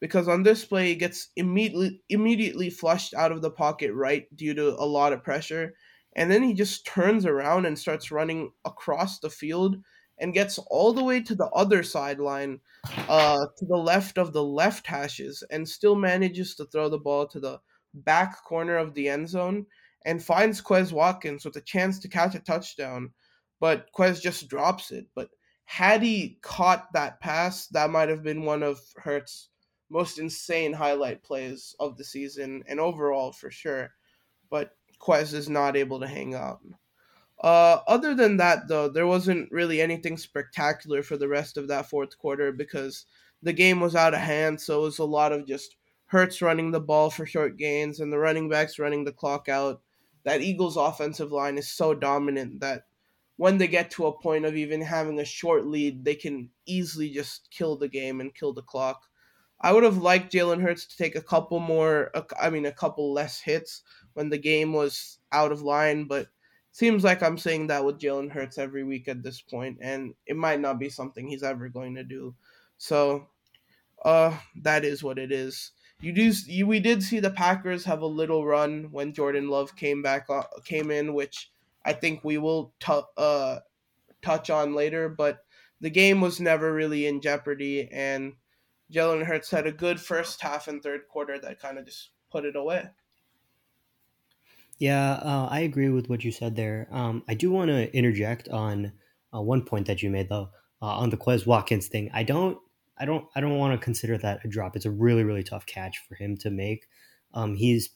because on this play he gets immediately immediately flushed out of the pocket right due to a lot of pressure and then he just turns around and starts running across the field and gets all the way to the other sideline uh, to the left of the left hashes and still manages to throw the ball to the back corner of the end zone and finds Quez Watkins with a chance to catch a touchdown but Quez just drops it but had he caught that pass, that might have been one of Hurts' most insane highlight plays of the season and overall for sure. But Quez is not able to hang on. Uh, other than that, though, there wasn't really anything spectacular for the rest of that fourth quarter because the game was out of hand. So it was a lot of just Hurts running the ball for short gains and the running backs running the clock out. That Eagles offensive line is so dominant that when they get to a point of even having a short lead, they can easily just kill the game and kill the clock. I would have liked Jalen Hurts to take a couple more, I mean, a couple less hits when the game was out of line, but seems like I'm saying that with Jalen Hurts every week at this point, and it might not be something he's ever going to do. So, uh, that is what it is. You do, you, we did see the Packers have a little run when Jordan Love came back, uh, came in, which I think we will t- uh, touch on later. But the game was never really in jeopardy, and Jalen Hurts had a good first half and third quarter that kind of just put it away. Yeah, uh, I agree with what you said there. Um, I do want to interject on uh, one point that you made though uh, on the Quez Watkins thing. I don't, I don't, I don't want to consider that a drop. It's a really, really tough catch for him to make. Um, he's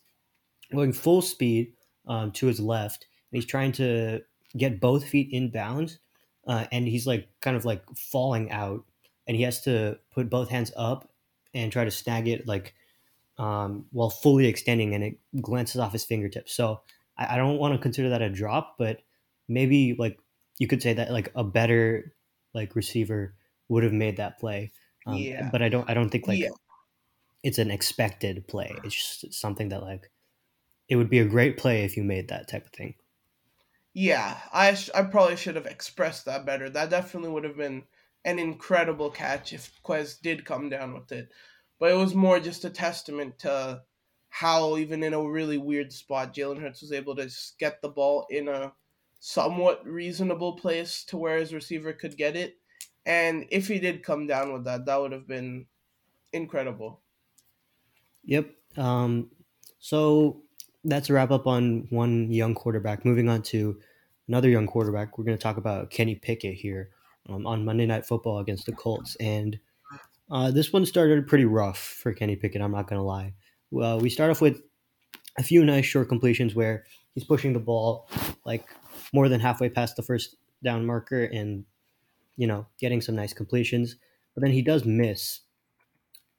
going full speed um, to his left, and he's trying to get both feet in bounds, uh, and he's like kind of like falling out, and he has to put both hands up and try to snag it like um, while fully extending, and it glances off his fingertips. So I, I don't want to consider that a drop, but maybe like you could say that like a better like receiver would have made that play. Um, yeah. But I don't. I don't think like yeah. it's an expected play. It's just something that like it would be a great play if you made that type of thing. Yeah, I sh- I probably should have expressed that better. That definitely would have been an incredible catch if Quez did come down with it. But it was more just a testament to how even in a really weird spot Jalen Hurts was able to get the ball in a somewhat reasonable place to where his receiver could get it. And if he did come down with that, that would have been incredible. Yep. Um, so that's a wrap up on one young quarterback. Moving on to another young quarterback, we're going to talk about Kenny Pickett here um, on Monday Night Football against the Colts. And uh, this one started pretty rough for Kenny Pickett, I'm not going to lie. Well, we start off with a few nice short completions where he's pushing the ball like more than halfway past the first down marker and, you know, getting some nice completions. But then he does miss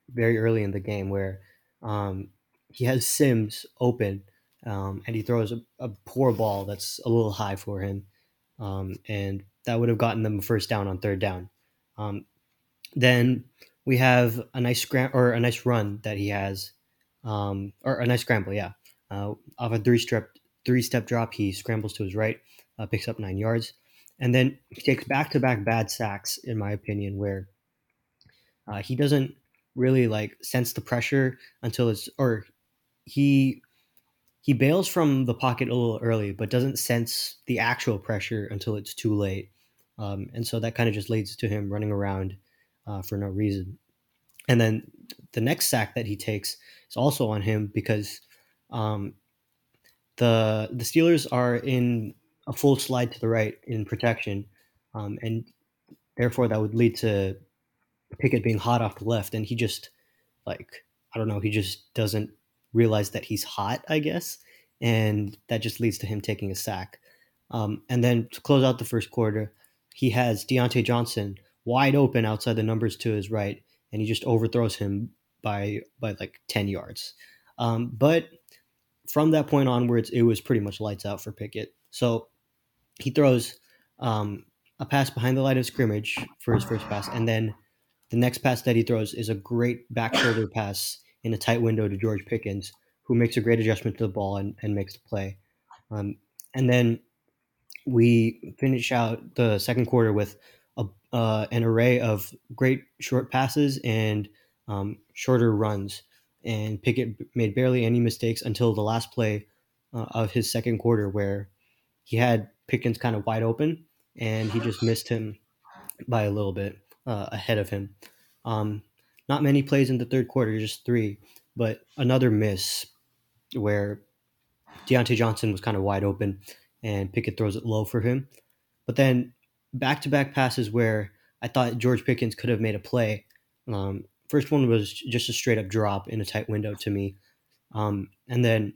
very early in the game where um, he has Sims open um, and he throws a, a, poor ball that's a little high for him, um, and that would have gotten them a first down on third down. Um, then we have a nice scram or a nice run that he has, um, or a nice scramble, yeah. Uh, off a three step three step drop, he scrambles to his right, uh, picks up nine yards, and then he takes back to back bad sacks, in my opinion, where uh, he doesn't really like sense the pressure until it's or he he bails from the pocket a little early, but doesn't sense the actual pressure until it's too late. Um, and so that kind of just leads to him running around uh, for no reason. And then the next sack that he takes is also on him because um, the the Steelers are in a full slide to the right in protection, um, and therefore that would lead to Pickett being hot off the left, and he just like I don't know, he just doesn't realize that he's hot, I guess, and that just leads to him taking a sack. Um, and then to close out the first quarter, he has Diontae Johnson wide open outside the numbers to his right, and he just overthrows him by by like ten yards. Um, but from that point onwards, it was pretty much lights out for Pickett. So he throws um, a pass behind the line of scrimmage for his first pass, and then the next pass that he throws is a great back shoulder pass in a tight window to George Pickens, who makes a great adjustment to the ball and, and makes the play. Um, and then we finish out the second quarter with uh, an array of great short passes and um, shorter runs. And Pickett made barely any mistakes until the last play uh, of his second quarter, where he had Pickens kind of wide open and he just missed him by a little bit uh, ahead of him. Um, not many plays in the third quarter, just three, but another miss where Diontae Johnson was kind of wide open and Pickett throws it low for him. But then back to back passes where I thought George Pickens could have made a play. Um, first one was just a straight up drop in a tight window to me. Um, and then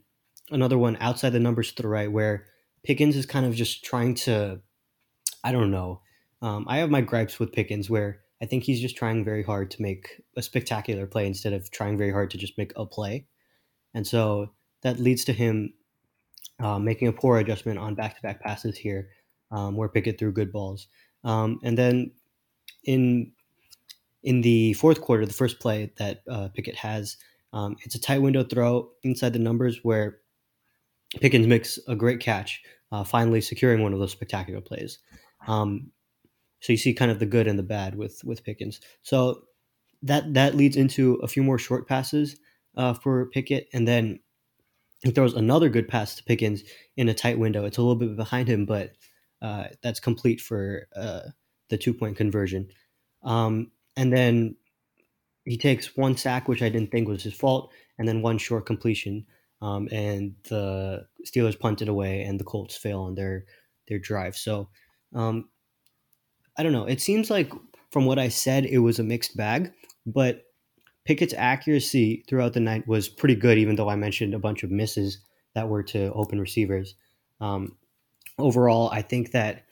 another one outside the numbers to the right where Pickens is kind of just trying to, I don't know. Um, I have my gripes with Pickens where I think he's just trying very hard to make a spectacular play instead of trying very hard to just make a play. And so that leads to him uh, making a poor adjustment on back to back passes here, um, where Pickett threw good balls. Um, and then in in the fourth quarter, the first play that uh, Pickett has, um, it's a tight window throw inside the numbers where Pickens makes a great catch, uh, finally securing one of those spectacular plays. Um, so you see kind of the good and the bad with with Pickens. So that that leads into a few more short passes uh, for Pickett, and then he throws another good pass to Pickens in a tight window. It's a little bit behind him, but uh, that's complete for uh, the two point conversion. Um, and then he takes one sack, which I didn't think was his fault, and then one short completion. Um, and the Steelers punted away, and the Colts fail on their their drive. So um, I don't know. It seems like from what I said, it was a mixed bag, but Pickett's accuracy throughout the night was pretty good, even though I mentioned a bunch of misses that were to open receivers. Um, overall, I think that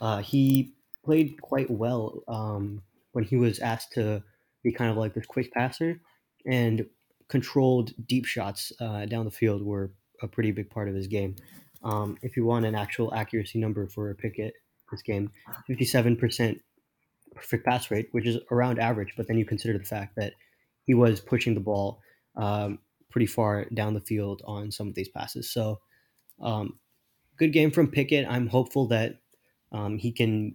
uh, he played quite well um, when he was asked to be kind of like this quick passer and controlled deep shots uh, down the field were a pretty big part of his game. Um, if you want an actual accuracy number for Pickett, this game, 57% perfect pass rate, which is around average. But then you consider the fact that he was pushing the ball um, pretty far down the field on some of these passes. So, um, good game from Pickett. I'm hopeful that um, he can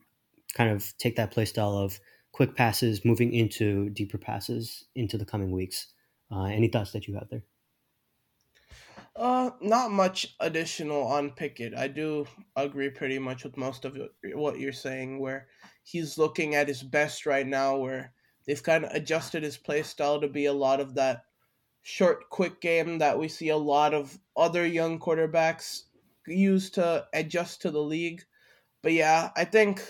kind of take that play style of quick passes, moving into deeper passes into the coming weeks. Uh, any thoughts that you have there? Uh, not much additional on Pickett. I do agree pretty much with most of what you're saying, where he's looking at his best right now, where they've kind of adjusted his play style to be a lot of that short, quick game that we see a lot of other young quarterbacks use to adjust to the league. But yeah, I think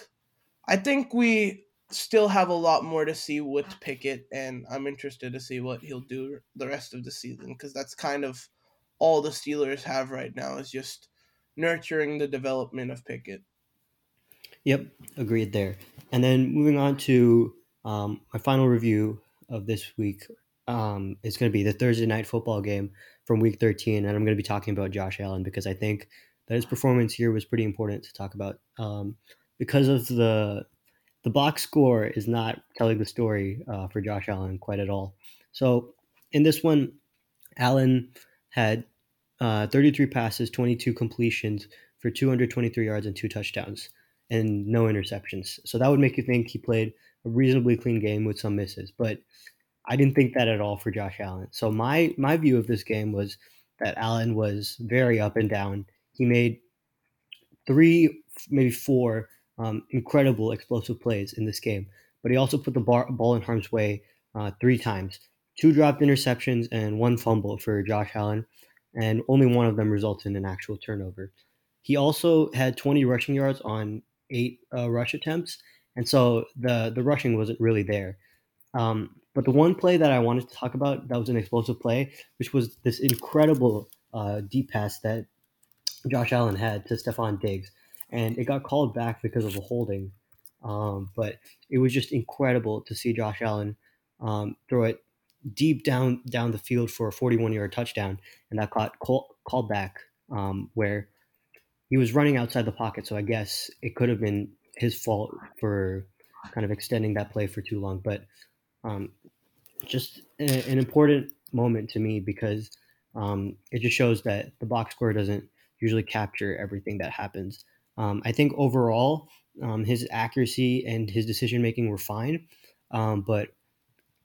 I think we still have a lot more to see with Pickett, and I'm interested to see what he'll do the rest of the season because that's kind of all the Steelers have right now is just nurturing the development of Pickett. Yep, agreed there. And then moving on to um, my final review of this week um, is going to be the Thursday night football game from Week 13, and I'm going to be talking about Josh Allen because I think that his performance here was pretty important to talk about um, because of the the box score is not telling the story uh, for Josh Allen quite at all. So in this one, Allen had uh, 33 passes, 22 completions for 223 yards and two touchdowns, and no interceptions. So that would make you think he played a reasonably clean game with some misses. But I didn't think that at all for Josh Allen. So my my view of this game was that Allen was very up and down. He made three, maybe four um, incredible explosive plays in this game, but he also put the bar, ball in harm's way uh, three times. Two dropped interceptions and one fumble for Josh Allen, and only one of them resulted in an actual turnover. He also had 20 rushing yards on eight uh, rush attempts, and so the the rushing wasn't really there. Um, but the one play that I wanted to talk about that was an explosive play, which was this incredible uh, deep pass that Josh Allen had to Stefon Diggs, and it got called back because of a holding. Um, but it was just incredible to see Josh Allen um, throw it deep down down the field for a 41 yard touchdown, and that got call, called back um, where he was running outside the pocket. So I guess it could have been his fault for kind of extending that play for too long. But um, just a, an important moment to me because um, it just shows that the box score doesn't usually capture everything that happens. Um, I think overall, um, his accuracy and his decision making were fine, um, but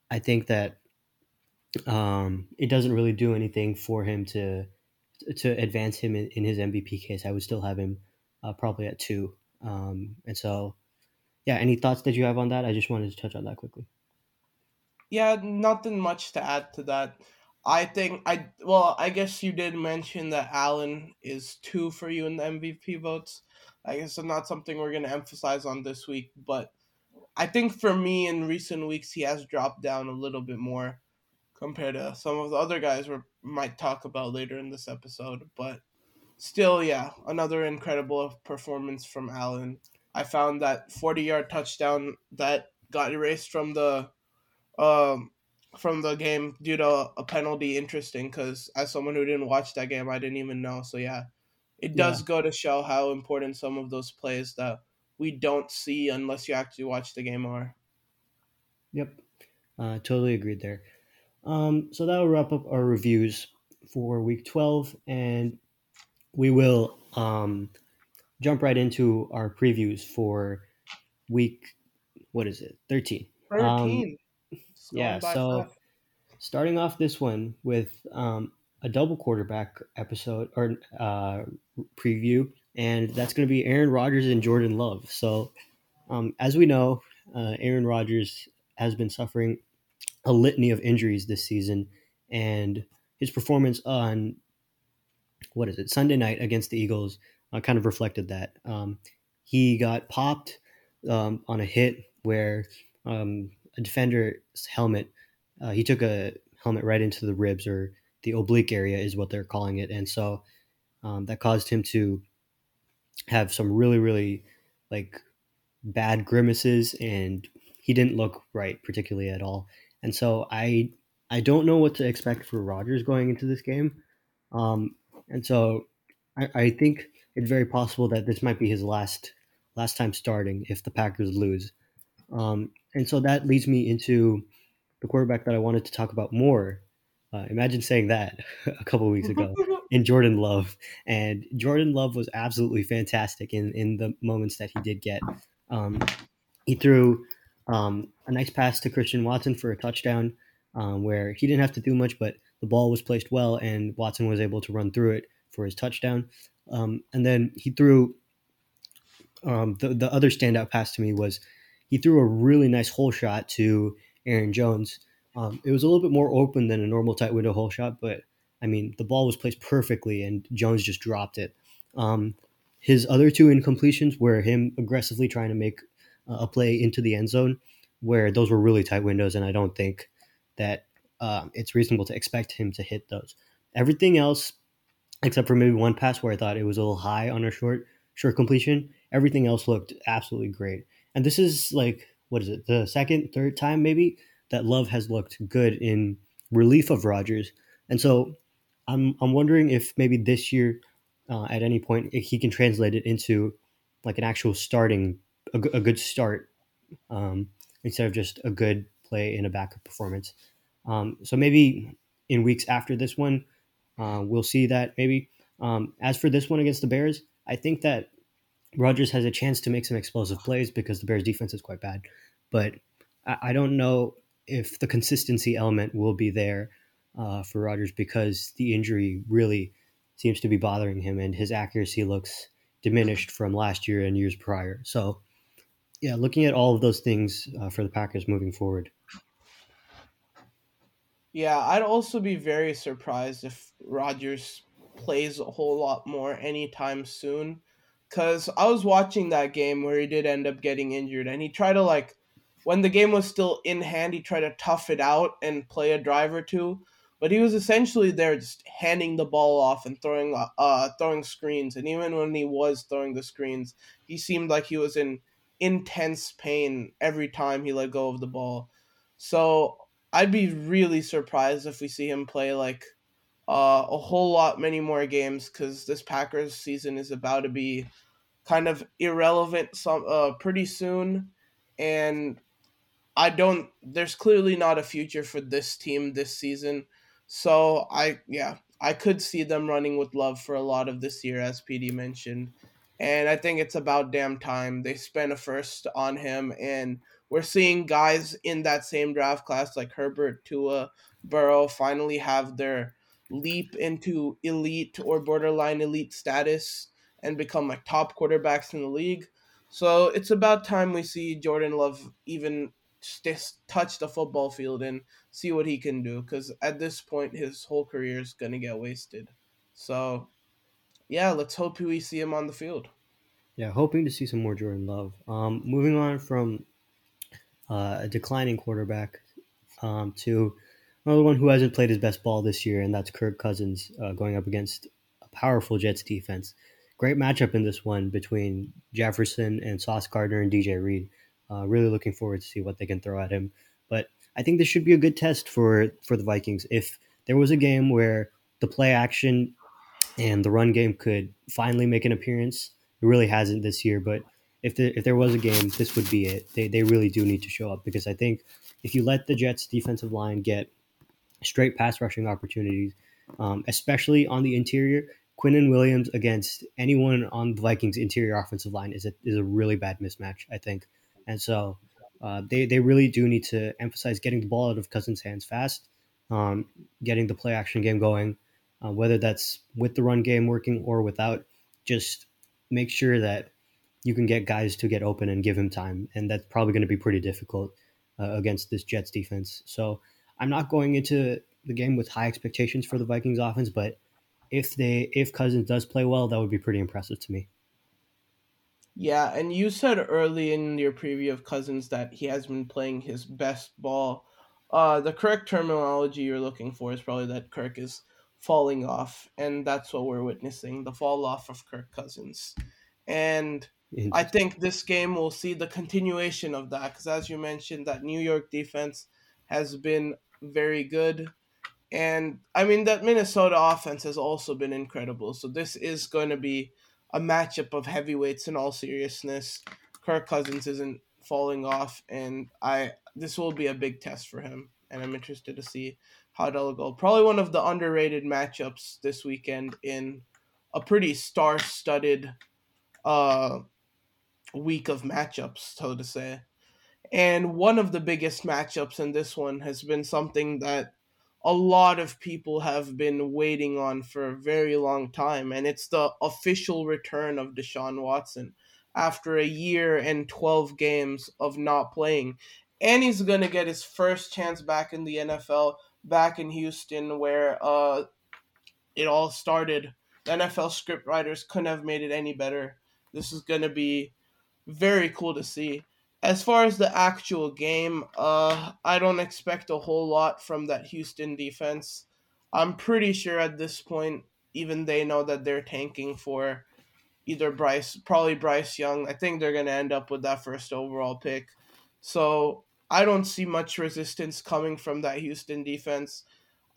I think that um, it doesn't really do anything for him to to advance him in, in his MVP case. I would still have him uh, probably at two. Um, and so, yeah, any thoughts that you have on that? I just wanted to touch on that quickly. Yeah, nothing much to add to that. I think I well, I guess you did mention that Allen is two for you in the MVP votes. I guess it's not something we're gonna emphasize on this week, but I think for me in recent weeks he has dropped down a little bit more compared to some of the other guys we might talk about later in this episode. But still, yeah, another incredible performance from Allen. I found that forty yard touchdown that got erased from the um from the game due to a penalty interesting because as someone who didn't watch that game, I didn't even know. So yeah, it does yeah. go to show how important some of those plays that we don't see unless you actually watch the game are. Yep, uh, totally agreed there. Um, so that'll wrap up our reviews for week twelve, and we will um, jump right into our previews for week. What is it? Thirteen. Thirteen. Um, yeah. So starting off this one with um, a double quarterback episode or uh, preview, and that's going to be Aaron Rodgers and Jordan Love. So, um, as we know, uh, Aaron Rodgers has been suffering a litany of injuries this season, and his performance on what is it Sunday night against the Eagles uh, kind of reflected that. Um, he got popped um, on a hit where um, a defender's helmet. Uh, he took a helmet right into the ribs or the oblique area is what they're calling it, and so um, that caused him to have some really really like bad grimaces, and he didn't look right particularly at all. And so I I don't know what to expect for Rodgers going into this game, um, and so I, I think it's very possible that this might be his last last time starting if the Packers lose. Um, and so that leads me into the quarterback that I wanted to talk about more. Uh, imagine saying that <laughs> a couple weeks ago <laughs> in Jordan Love. And Jordan Love was absolutely fantastic in, in the moments that he did get. Um, he threw um, a nice pass to Christian Watson for a touchdown um, where he didn't have to do much, but the ball was placed well and Watson was able to run through it for his touchdown. Um, and then he threw um, the, the other standout pass to me was he threw a really nice hole shot to Aaron Jones. Um, it was a little bit more open than a normal tight window hole shot, but I mean, the ball was placed perfectly and Jones just dropped it. Um, his other two incompletions were him aggressively trying to make a play into the end zone, where those were really tight windows, and I don't think that uh, it's reasonable to expect him to hit those. Everything else, except for maybe one pass where I thought it was a little high on a short short completion, everything else looked absolutely great. And this is like, what is it, the second, third time maybe that Love has looked good in relief of Rodgers. And so I'm, I'm wondering if maybe this year, uh, at any point, he can translate it into like an actual starting, a, a good start um, instead of just a good play in a backup performance. Um, so maybe in weeks after this one, uh, we'll see that maybe. Um, as for this one against the Bears, I think that Rodgers has a chance to make some explosive plays because the Bears defense is quite bad. But I, don't know if the consistency element will be there uh, for Rodgers because the injury really seems to be bothering him and his accuracy looks diminished from last year and years prior. So, yeah, looking at all of those things uh, for the Packers moving forward. Yeah, I'd also be very surprised if Rodgers plays a whole lot more anytime soon. Cause I was watching that game where he did end up getting injured, and he tried to like, when the game was still in hand, he tried to tough it out and play a drive or two. But he was essentially there, just handing the ball off and throwing, uh, throwing screens. And even when he was throwing the screens, he seemed like he was in intense pain every time he let go of the ball. So I'd be really surprised if we see him play like uh, a whole lot many more games because this Packers season is about to be kind of irrelevant some uh, pretty soon, and I don't. There's clearly not a future for this team this season, so I yeah I could see them running with Love for a lot of this year, as PD mentioned, and I think it's about damn time they spent a first on him. And we're seeing guys in that same draft class like Herbert, Tua, Burrow finally have their leap into elite or borderline elite status and become like top quarterbacks in the league. So it's about time we see Jordan Love even just touch the football field and see what he can do because at this point his whole career is going to get wasted. So yeah, let's hope we see him on the field. Yeah, hoping to see some more Jordan Love. Um, moving on from uh, a declining quarterback, um, to another one who hasn't played his best ball this year, and that's Kirk Cousins uh, going up against a powerful Jets defense. Great matchup in this one between Jefferson and Sauce Gardner and DJ Reed. Uh, really looking forward to see what they can throw at him. But I think this should be a good test for for the Vikings. If there was a game where the play action and the run game could finally make an appearance, it really hasn't this year. But if the, if there was a game, this would be it. They they really do need to show up because I think if you let the Jets defensive line get straight pass rushing opportunities, um, especially on the interior, Quinnen Williams against anyone on the Vikings interior offensive line is a is a really bad mismatch. I think, and so. Uh, they, they really do need to emphasize getting the ball out of Cousins' hands fast, um, getting the play action game going, uh, whether that's with the run game working or without. Just make sure that you can get guys to get open and give him time, and that's probably going to be pretty difficult uh, against this Jets defense. So I'm not going into the game with high expectations for the Vikings offense, but if they if Cousins does play well, that would be pretty impressive to me. Yeah, and you said early in your preview of Cousins that he has been playing his best ball. Uh, the correct terminology you're looking for is probably that Kirk is falling off, and that's what we're witnessing the fall off of Kirk Cousins. And I think this game will see the continuation of that because, as you mentioned, that New York defense has been very good. And I mean, that Minnesota offense has also been incredible. So, this is going to be a matchup of heavyweights in all seriousness. Kirk Cousins isn't falling off, and I this will be a big test for him. And I'm interested to see how it'll go. Probably one of the underrated matchups this weekend in a pretty star studded uh, week of matchups, so to say. And one of the biggest matchups in this one has been something that a lot of people have been waiting on for a very long time, and it's the official return of Deshaun Watson after a year and 12 games of not playing. And he's going to get his first chance back in the NFL, back in Houston, where uh, it all started. The NFL scriptwriters couldn't have made it any better. This is going to be very cool to see. As far as the actual game, uh, I don't expect a whole lot from that Houston defense. I'm pretty sure at this point, even they know that they're tanking for either Bryce, probably Bryce Young. I think they're going to end up with that first overall pick. So I don't see much resistance coming from that Houston defense.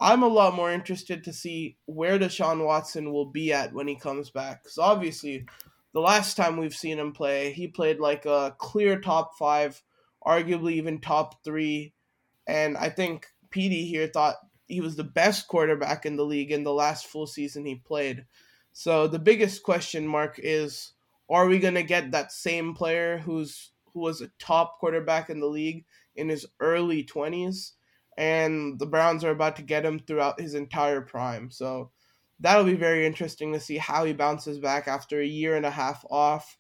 I'm a lot more interested to see where Deshaun Watson will be at when he comes back. Because obviously, the last time we've seen him play, he played like a clear top five arguably even top three. And I think PD here thought he was the best quarterback in the league in the last full season he played. So the biggest question mark is are we going to get that same player who's who was a top quarterback in the league in his early 20s and the Browns are about to get him throughout his entire prime. So that'll be very interesting to see how he bounces back after a year and a half off.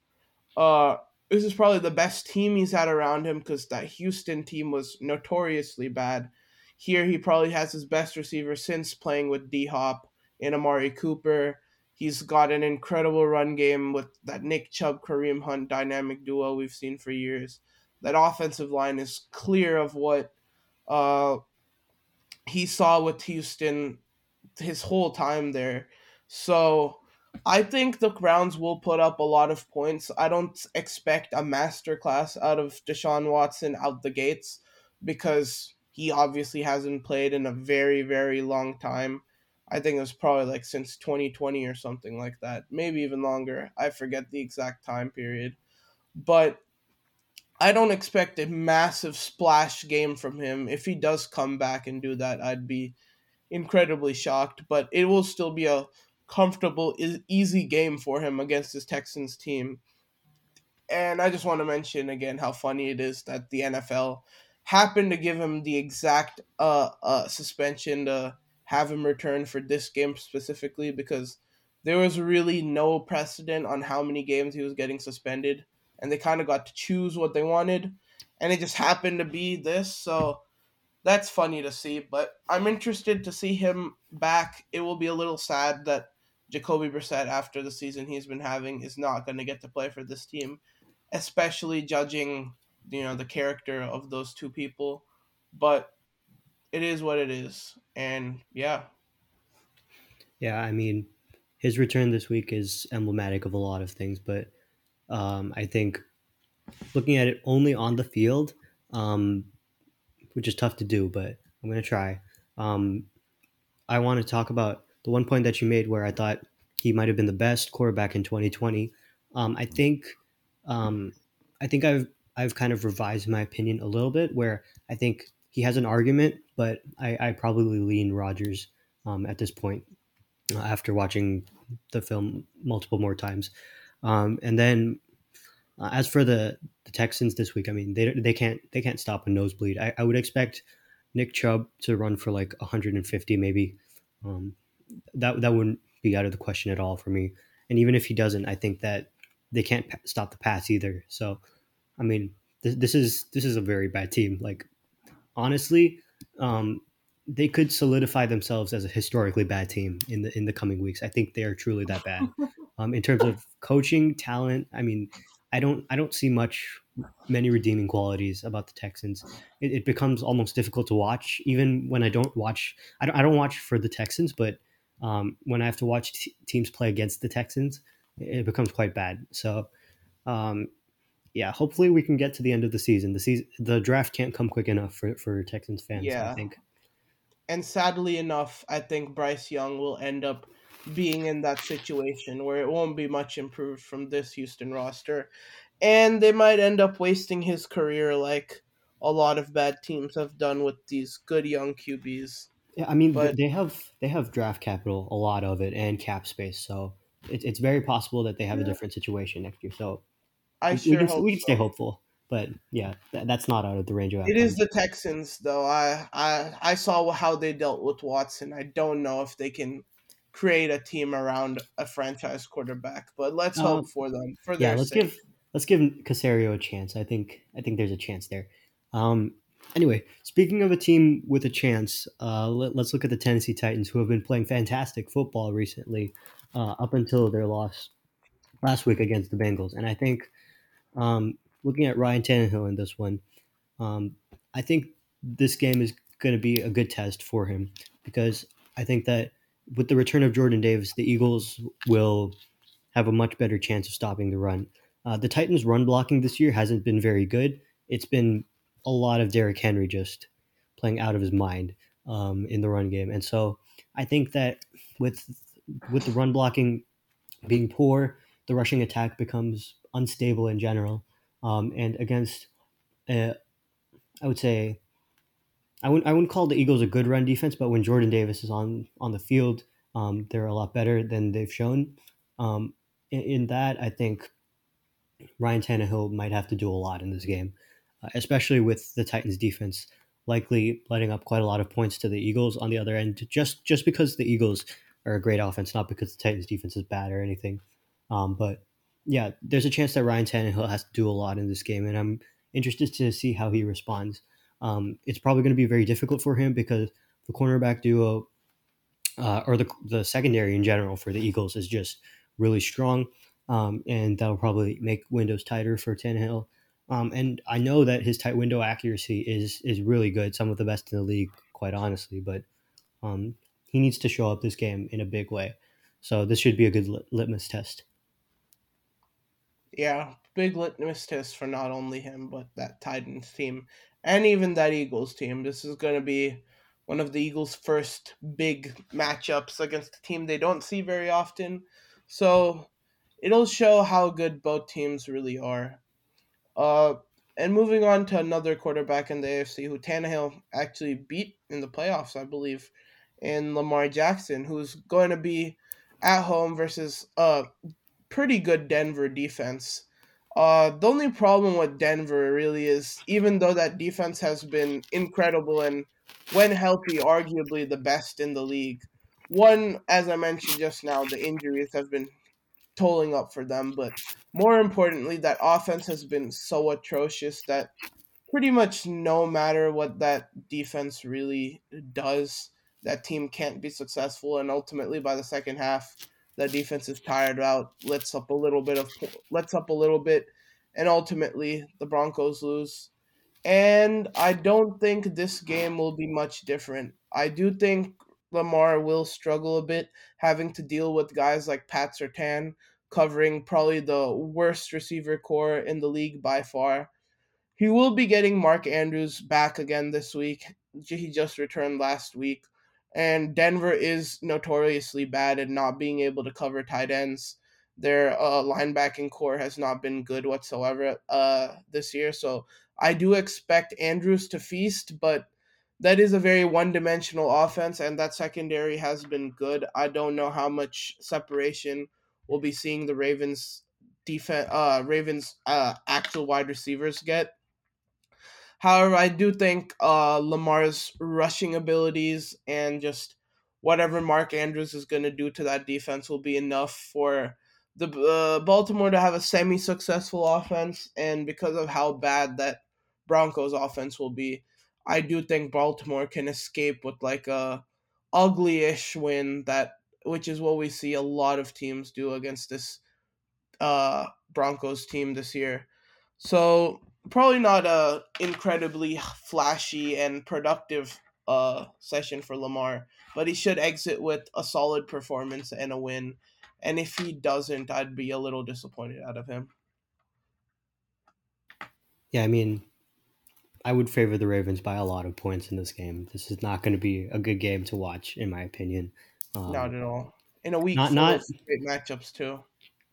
Uh this is probably the best team he's had around him because that Houston team was notoriously bad. Here, he probably has his best receiver since playing with D Hop and Amari Cooper. He's got an incredible run game with that Nick Chubb Kareem Hunt dynamic duo we've seen for years. That offensive line is clear of what uh, he saw with Houston his whole time there. So I think the Browns will put up a lot of points. I don't expect a masterclass out of Deshaun Watson out the gates because he obviously hasn't played in a very, very long time. I think it was probably like since 2020 or something like that, maybe even longer. I forget the exact time period. But I don't expect a massive splash game from him. If he does come back and do that, I'd be incredibly shocked. But it will still be a comfortable, easy game for him against this Texans team. And I just want to mention again how funny it is that the NFL happened to give him the exact uh, uh, suspension to have him return for this game specifically because there was really no precedent on how many games he was getting suspended and they kind of got to choose what they wanted and it just happened to be this so that's funny to see but i'm interested to see him back. It will be a little sad that jacoby brissett after the season he's been having is not going to get to play for this team especially judging you know the character of those two people but it is what it is and yeah. Yeah i mean his return this week is emblematic of a lot of things but um, i think looking at it only on the field um, which is tough to do but i'm going to try um, i want to talk about the one point that you made where i thought he might have been the best quarterback in 2020 um, i think um, i think i've I've kind of revised my opinion a little bit where I think he has an argument, but I, I probably lean Rodgers um, at this point uh, after watching the film multiple more times. Um, and then uh, as for the, the Texans this week, I mean they, they can't they can't stop a nosebleed. I, I would expect Nick Chubb to run for like 150 maybe. Um, that that wouldn't be out of the question at all for me. And even if he doesn't, I think that they can't stop the pass either. So I mean, this, this is this is a very bad team. Like honestly, um, they could solidify themselves as a historically bad team in the in the coming weeks. I think they are truly that bad. <laughs> Um, in terms of coaching talent, I mean, I don't I don't see much many redeeming qualities about the Texans. It, it becomes almost difficult to watch, even when I don't watch. I don't I don't watch for the Texans, but um, when I have to watch t- teams play against the Texans, it, it becomes quite bad. So um, yeah, hopefully we can get to the end of the season. The season, the draft can't come quick enough for for Texans fans. Yeah. I think. And sadly enough, I think Bryce Young will end up being in that situation where it won't be much improved from this Houston roster, and they might end up wasting his career like a lot of bad teams have done with these good young QBs. Yeah, I mean but, they have they have draft capital, a lot of it, and cap space, so it, it's very possible that they have yeah. a different situation next year. So I sure we can, we can stay hopeful, but yeah, that's not out of the range of. Outcomes. It is the Texans, though. I I I saw how they dealt with Watson. I don't know if they can create a team around a franchise quarterback, but let's um, hope for them for yeah, their let's sake. give let's give Caserio a chance. I think I think there's a chance there. Um, anyway, speaking of a team with a chance, uh, let, us look at the Tennessee Titans, who have been playing fantastic football recently, uh, up until their loss last week against the Bengals, and I think um, looking at Ryan Tannehill in this one, um, I think this game is going to be a good test for him because I think that with the return of Jordan Davis, the Eagles will have a much better chance of stopping the run. Uh, the Titans' run blocking this year hasn't been very good. It's been a lot of Derrick Henry just playing out of his mind um, in the run game, and so I think that with with the run blocking being poor, the rushing attack becomes unstable in general. Um, and against a, I would say I wouldn't I wouldn't call the Eagles a good run defense, but when Jordan Davis is on on the field, um, they're a lot better than they've shown. Um, in, in, that, I think Ryan Tannehill might have to do a lot in this game, uh, especially with the Titans' defense likely letting up quite a lot of points to the Eagles on the other end, just just because the Eagles are a great offense, not because the Titans' defense is bad or anything. Um, but yeah, there's a chance that Ryan Tannehill has to do a lot in this game, and I'm interested to see how he responds. Um, it's probably going to be very difficult for him because the cornerback duo uh, or the, the secondary in general for the Eagles is just really strong. Um, and that'll probably make windows tighter for Tannehill. Um, and I know that his tight window accuracy is is really good, some of the best in the league, quite honestly. But um, he needs to show up this game in a big way. So this should be a good lit- litmus test. Yeah, big litmus test for not only him but that Titans team and even that Eagles team. This is going to be one of the Eagles' first big matchups against a team they don't see very often. So it'll show how good both teams really are. Uh, and moving on to another quarterback in the AFC who Tannehill actually beat in the playoffs, I believe, in Lamar Jackson, who's going to be at home versus a pretty good Denver defense. Uh, the only problem with Denver really is even though that defense has been incredible and when healthy, arguably the best in the league. One, as I mentioned just now, the injuries have been tolling up for them, but more importantly, that offense has been so atrocious that pretty much no matter what that defense really does, that team can't be successful. And ultimately, by the second half, the defense is tired out, lets up a little bit of lets up a little bit, and ultimately the Broncos lose. And I don't think this game will be much different. I do think Lamar will struggle a bit, having to deal with guys like Pat Surtain covering probably the worst receiver corps in the league by far. He will be getting Mark Andrews back again this week. He just returned last week. And Denver is notoriously bad at not being able to cover tight ends. Their uh, linebacking corps has not been good whatsoever uh, this year. So I do expect Andrews to feast, but that is a very one dimensional offense, and that secondary has been good. I don't know how much separation we'll be seeing the Ravens defense, uh, Ravens uh, actual wide receivers get. However, I do think uh, Lamar's rushing abilities and just whatever Mark Andrews is going to do to that defense will be enough for the uh, Baltimore to have a semi-successful offense. And because of how bad that Broncos offense will be, I do think Baltimore can escape with like a ugly-ish win that which is what we see a lot of teams do against this uh, Broncos team this year. So probably not a incredibly flashy and productive uh session for Lamar, but he should exit with a solid performance and a win. And if he doesn't, I'd be a little disappointed out of him. Yeah, I mean, I would favor the Ravens by a lot of points in this game. This is not going to be a good game to watch, in my opinion. Um, not at all. In a week, not not great matchups too.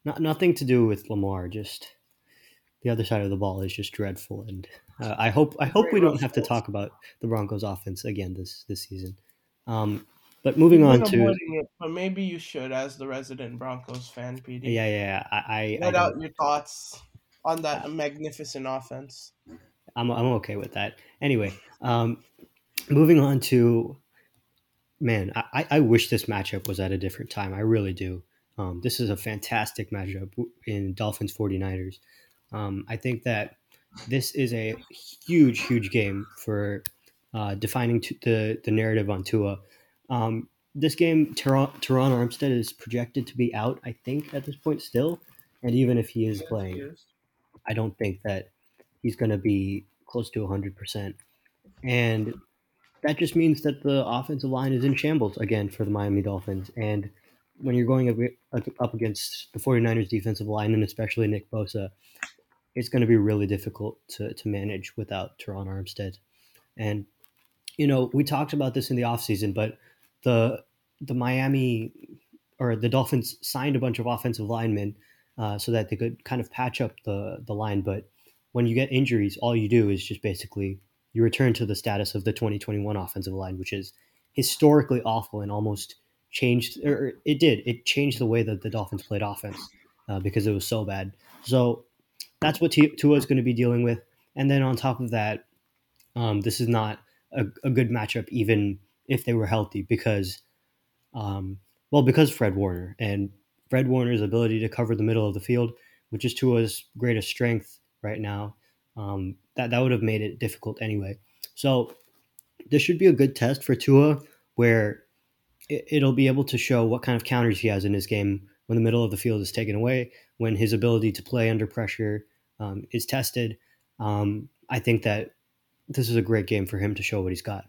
Not nothing to do with Lamar. Just the other side of the ball is just dreadful, and uh, I hope I hope we don't have to talk about the Broncos' offense again this this season. Um, but moving on to, it, but maybe you should, as the resident Broncos fan, PD. Yeah, yeah, I, I let I out your thoughts on that magnificent offense. I'm I'm okay with that. Anyway, um, moving on to man, I, I wish this matchup was at a different time. I really do. Um, this is a fantastic matchup in Dolphins 49ers. Um, I think that this is a huge, huge game for uh, defining t- the, the narrative on Tua. Um, this game, Terron, Terron Armstead is projected to be out, I think, at this point still. And even if he is playing, I don't think that he's going to be close to 100%. And that just means that the offensive line is in shambles again for the Miami Dolphins. And when you're going up against the 49ers defensive line, and especially Nick Bosa, it's going to be really difficult to, to manage without Terron Armstead. And, you know, we talked about this in the offseason, but the the Miami or the Dolphins signed a bunch of offensive linemen uh, so that they could kind of patch up the, the line. But when you get injuries, all you do is just basically you return to the status of the 2021 offensive line, which is historically awful and almost changed, or it did, it changed the way that the Dolphins played offense uh, because it was so bad. So that's what Tua is going to be dealing with. And then on top of that, um, this is not a, a, good matchup, even if they were healthy, because, um, well, because Fred Warner and Fred Warner's ability to cover the middle of the field, which is Tua's greatest strength right now, um, that that would have made it difficult anyway. So this should be a good test for Tua, where it, will be able to show what kind of counters he has in his game when the middle of the field is taken away, when his ability to play under pressure um, is tested. Um, I think that this is a great game for him to show what he's got.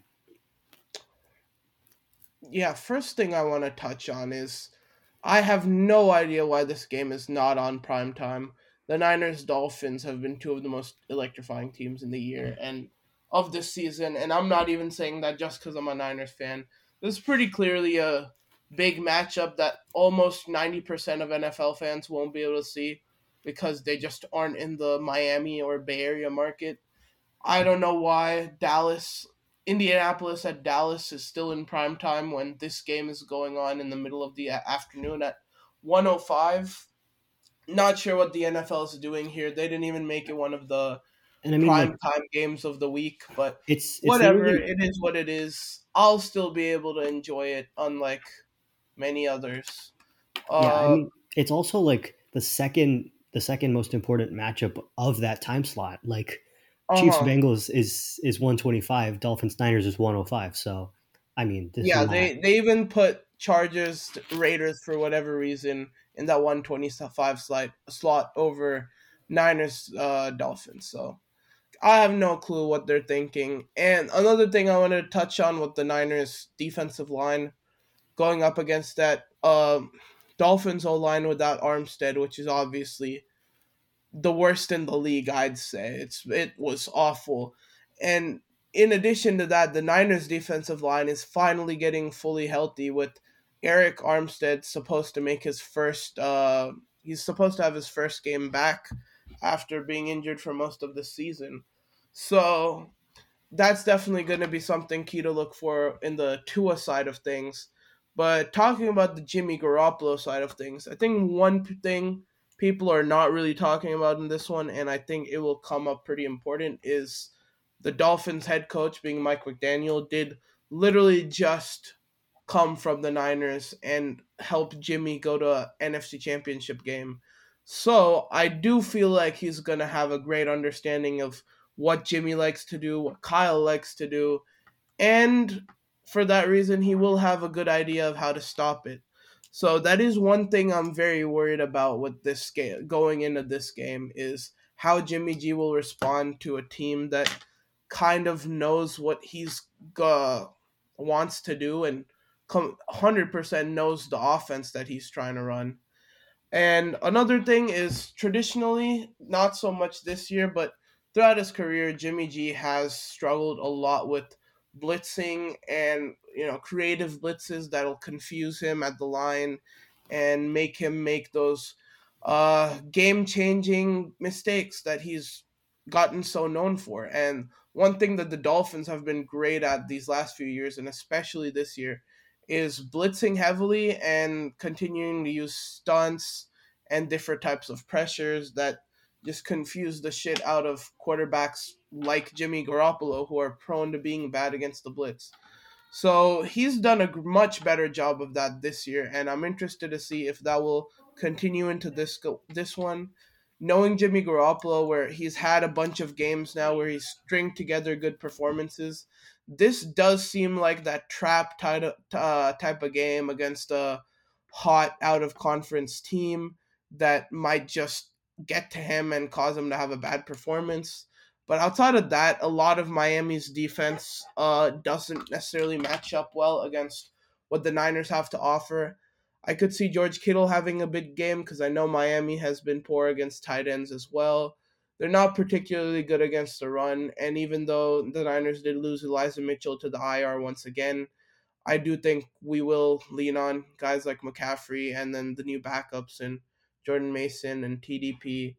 Yeah, first thing I want to touch on is I have no idea why this game is not on prime time. The Niners Dolphins have been two of the most electrifying teams in the year and of this season, and I'm not even saying that just because I'm a Niners fan. This is pretty clearly a big matchup that almost 90% of NFL fans won't be able to see because they just aren't in the Miami or Bay Area market. I don't know why Dallas, Indianapolis at Dallas is still in prime time when this game is going on in the middle of the afternoon at 105. Not sure what the NFL is doing here. They didn't even make it one of the and I mean, prime like, time games of the week, but it's, it's whatever. it is what it is. I'll still be able to enjoy it, unlike many others. Uh, yeah, I uh, mean, it's also like the second the second most important matchup of that time slot. Like uh-huh. Chiefs Bengals is is one twenty five, Dolphins Niners is 105. So I mean, yeah, they they even put Chargers Raiders for whatever reason in that one twenty five slot slot over Niners uh, Dolphins. So I have no clue what they're thinking. And another thing I wanted to touch on with the Niners defensive line going up against that um, Dolphins O line without Armstead, which is obviously the worst in the league, I'd say. It's it was awful. And in addition to that, the Niners defensive line is finally getting fully healthy with Arik Armstead supposed to make his first uh he's supposed to have his first game back after being injured for most of the season. So that's definitely going to be something key to look for in the Tua side of things. But talking about the Jimmy Garoppolo side of things, I think one thing people are not really talking about in this one, and I think it will come up pretty important, is the Dolphins head coach, being Mike McDaniel, did literally just come from the Niners and help Jimmy go to a NFC championship game. So I do feel like he's going to have a great understanding of what Jimmy likes to do, what Kyle likes to do, and for that reason, he will have a good idea of how to stop it. So that is one thing I'm very worried about with this game going into this game is how Jimmy G will respond to a team that kind of knows what he's uh, wants to do and 100% knows the offense that he's trying to run. And another thing is traditionally, not so much this year, but throughout his career, Jimmy G has struggled a lot with blitzing and you know creative blitzes that'll confuse him at the line and make him make those uh, game changing mistakes that he's gotten so known for. And one thing that the Dolphins have been great at these last few years, and especially this year, is blitzing heavily and continuing to use stunts and different types of pressures that just confuse the shit out of quarterbacks like Jimmy Garoppolo who are prone to being bad against the blitz. So he's done a much better job of that this year, and I'm interested to see if that will continue into this this one. Knowing Jimmy Garoppolo, where he's had a bunch of games now where he's stringed together good performances, this does seem like that trap type uh, type of game against a hot out of conference team that might just get to him and cause him to have a bad performance. But outside of that, a lot of Miami's defense uh, doesn't necessarily match up well against what the Niners have to offer. I could see George Kittle having a big game because I know Miami has been poor against tight ends as well. They're not particularly good against the run, and even though the Niners did lose Elijah Mitchell to the IR once again, I do think we will lean on guys like McCaffrey and then the new backups and Jordan Mason and TDP.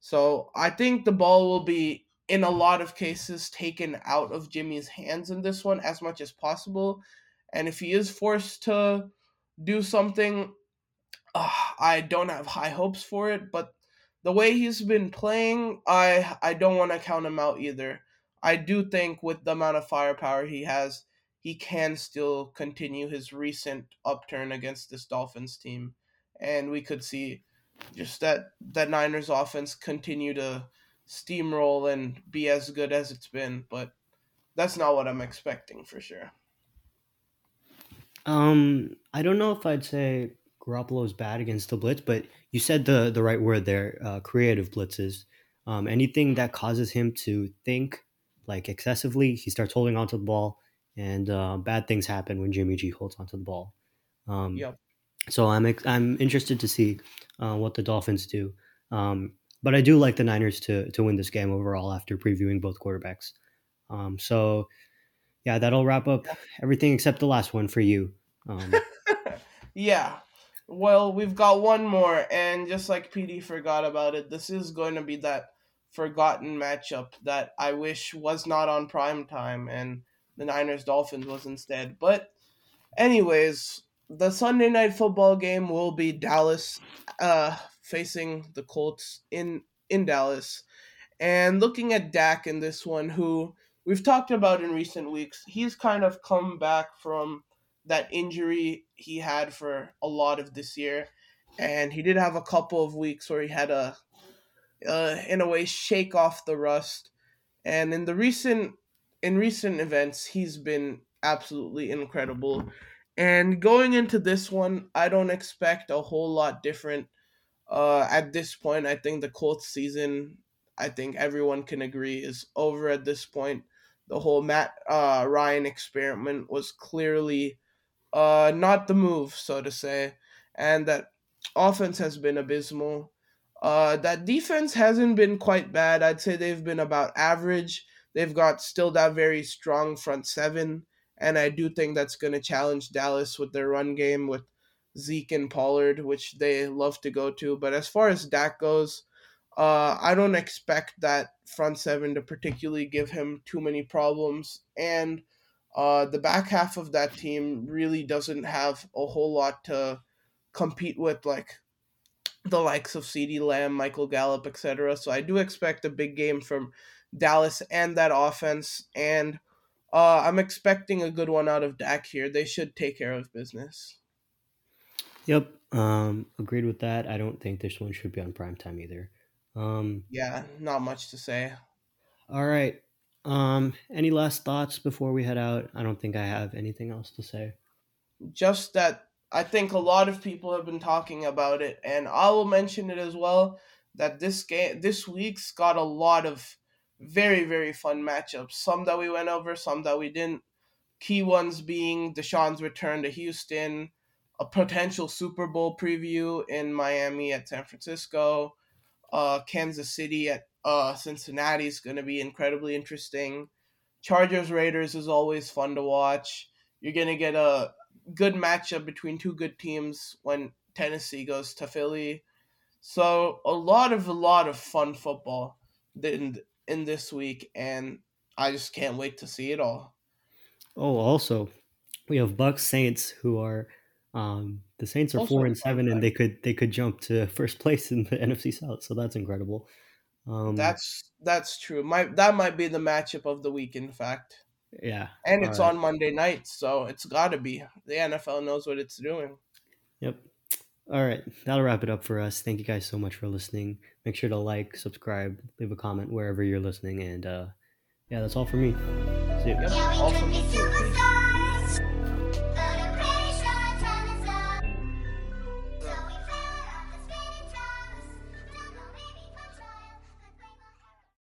So I think the ball will be in a lot of cases taken out of Jimmy's hands in this one as much as possible. And if he is forced to do something, uh, I don't have high hopes for it. But the way he's been playing, I I don't want to count him out either. I do think with the amount of firepower he has, he can still continue his recent upturn against this Dolphins team, and we could see just that that Niners offense continue to steamroll and be as good as it's been. But that's not what I'm expecting for sure. Um, I don't know if I'd say Garoppolo's bad against the blitz, but you said the the right word there. Uh, creative blitzes. Um, anything that causes him to think like excessively, he starts holding onto the ball, and uh, bad things happen when Jimmy G holds onto the ball. Um, Yep. So I'm ex- I'm interested to see uh, what the Dolphins do. Um, but I do like the Niners to to win this game overall after previewing both quarterbacks. Um, so yeah, that'll wrap up everything except the last one for you. Um, <laughs> yeah. Well, we've got one more, and just like PD forgot about it, this is going to be that forgotten matchup that I wish was not on prime time and the Niners Dolphins was instead. But, anyways, the Sunday night football game will be Dallas uh, facing the Colts in in Dallas, and looking at Dak in this one, who we've talked about in recent weeks, he's kind of come back from that injury he had for a lot of this year, and he did have a couple of weeks where he had a, uh, in a way, shake off the rust. And in the recent in recent events, he's been absolutely incredible. And going into this one, I don't expect a whole lot different. Uh, at this point, I think the Colts season, I think everyone can agree, is over at this point. The whole Matt uh, Ryan experiment was clearly uh, not the move, so to say, and that offense has been abysmal. Uh, that defense hasn't been quite bad. I'd say they've been about average. They've got still that very strong front seven, and I do think that's going to challenge Dallas with their run game with Zeke and Pollard, which they love to go to. But as far as Dak goes, uh, I don't expect that front seven to particularly give him too many problems, and uh, the back half of that team really doesn't have a whole lot to compete with, like the likes of CeeDee Lamb, Michael Gallup, etc. So I do expect a big game from Dallas and that offense, and uh, I'm expecting a good one out of Dak here. They should take care of business. Yep, um, agreed with that. I don't think this one should be on prime time either. Um, yeah, not much to say. All right. Um, any last thoughts before we head out? I don't think I have anything else to say. Just that I think a lot of people have been talking about it, and I will mention it as well. That this game, this week's got a lot of very very fun matchups. Some that we went over, some that we didn't. Key ones being Deshaun's return to Houston, a potential Super Bowl preview in Miami at San Francisco, uh, Kansas City at uh, Cincinnati is going to be incredibly interesting. Chargers Raiders is always fun to watch. You're going to get a good matchup between two good teams when Tennessee goes to Philly. So a lot of a lot of fun football in this week, and I just can't wait to see it all. Oh, also, we have Bucks Saints who are um, the Saints are also four and seven, and they could they could jump to <laughs> first place in the NFC South. So that's incredible. Um, that's that's true. My that might be the matchup of the week, in fact. Yeah, and it's right. on Monday night, so it's got to be. The NFL knows what it's doing. Yep. All right, that'll wrap it up for us. Thank you guys so much for listening. Make sure to like, subscribe, leave a comment wherever you're listening, and uh, yeah, that's all for me. See you. Yep, all from me too.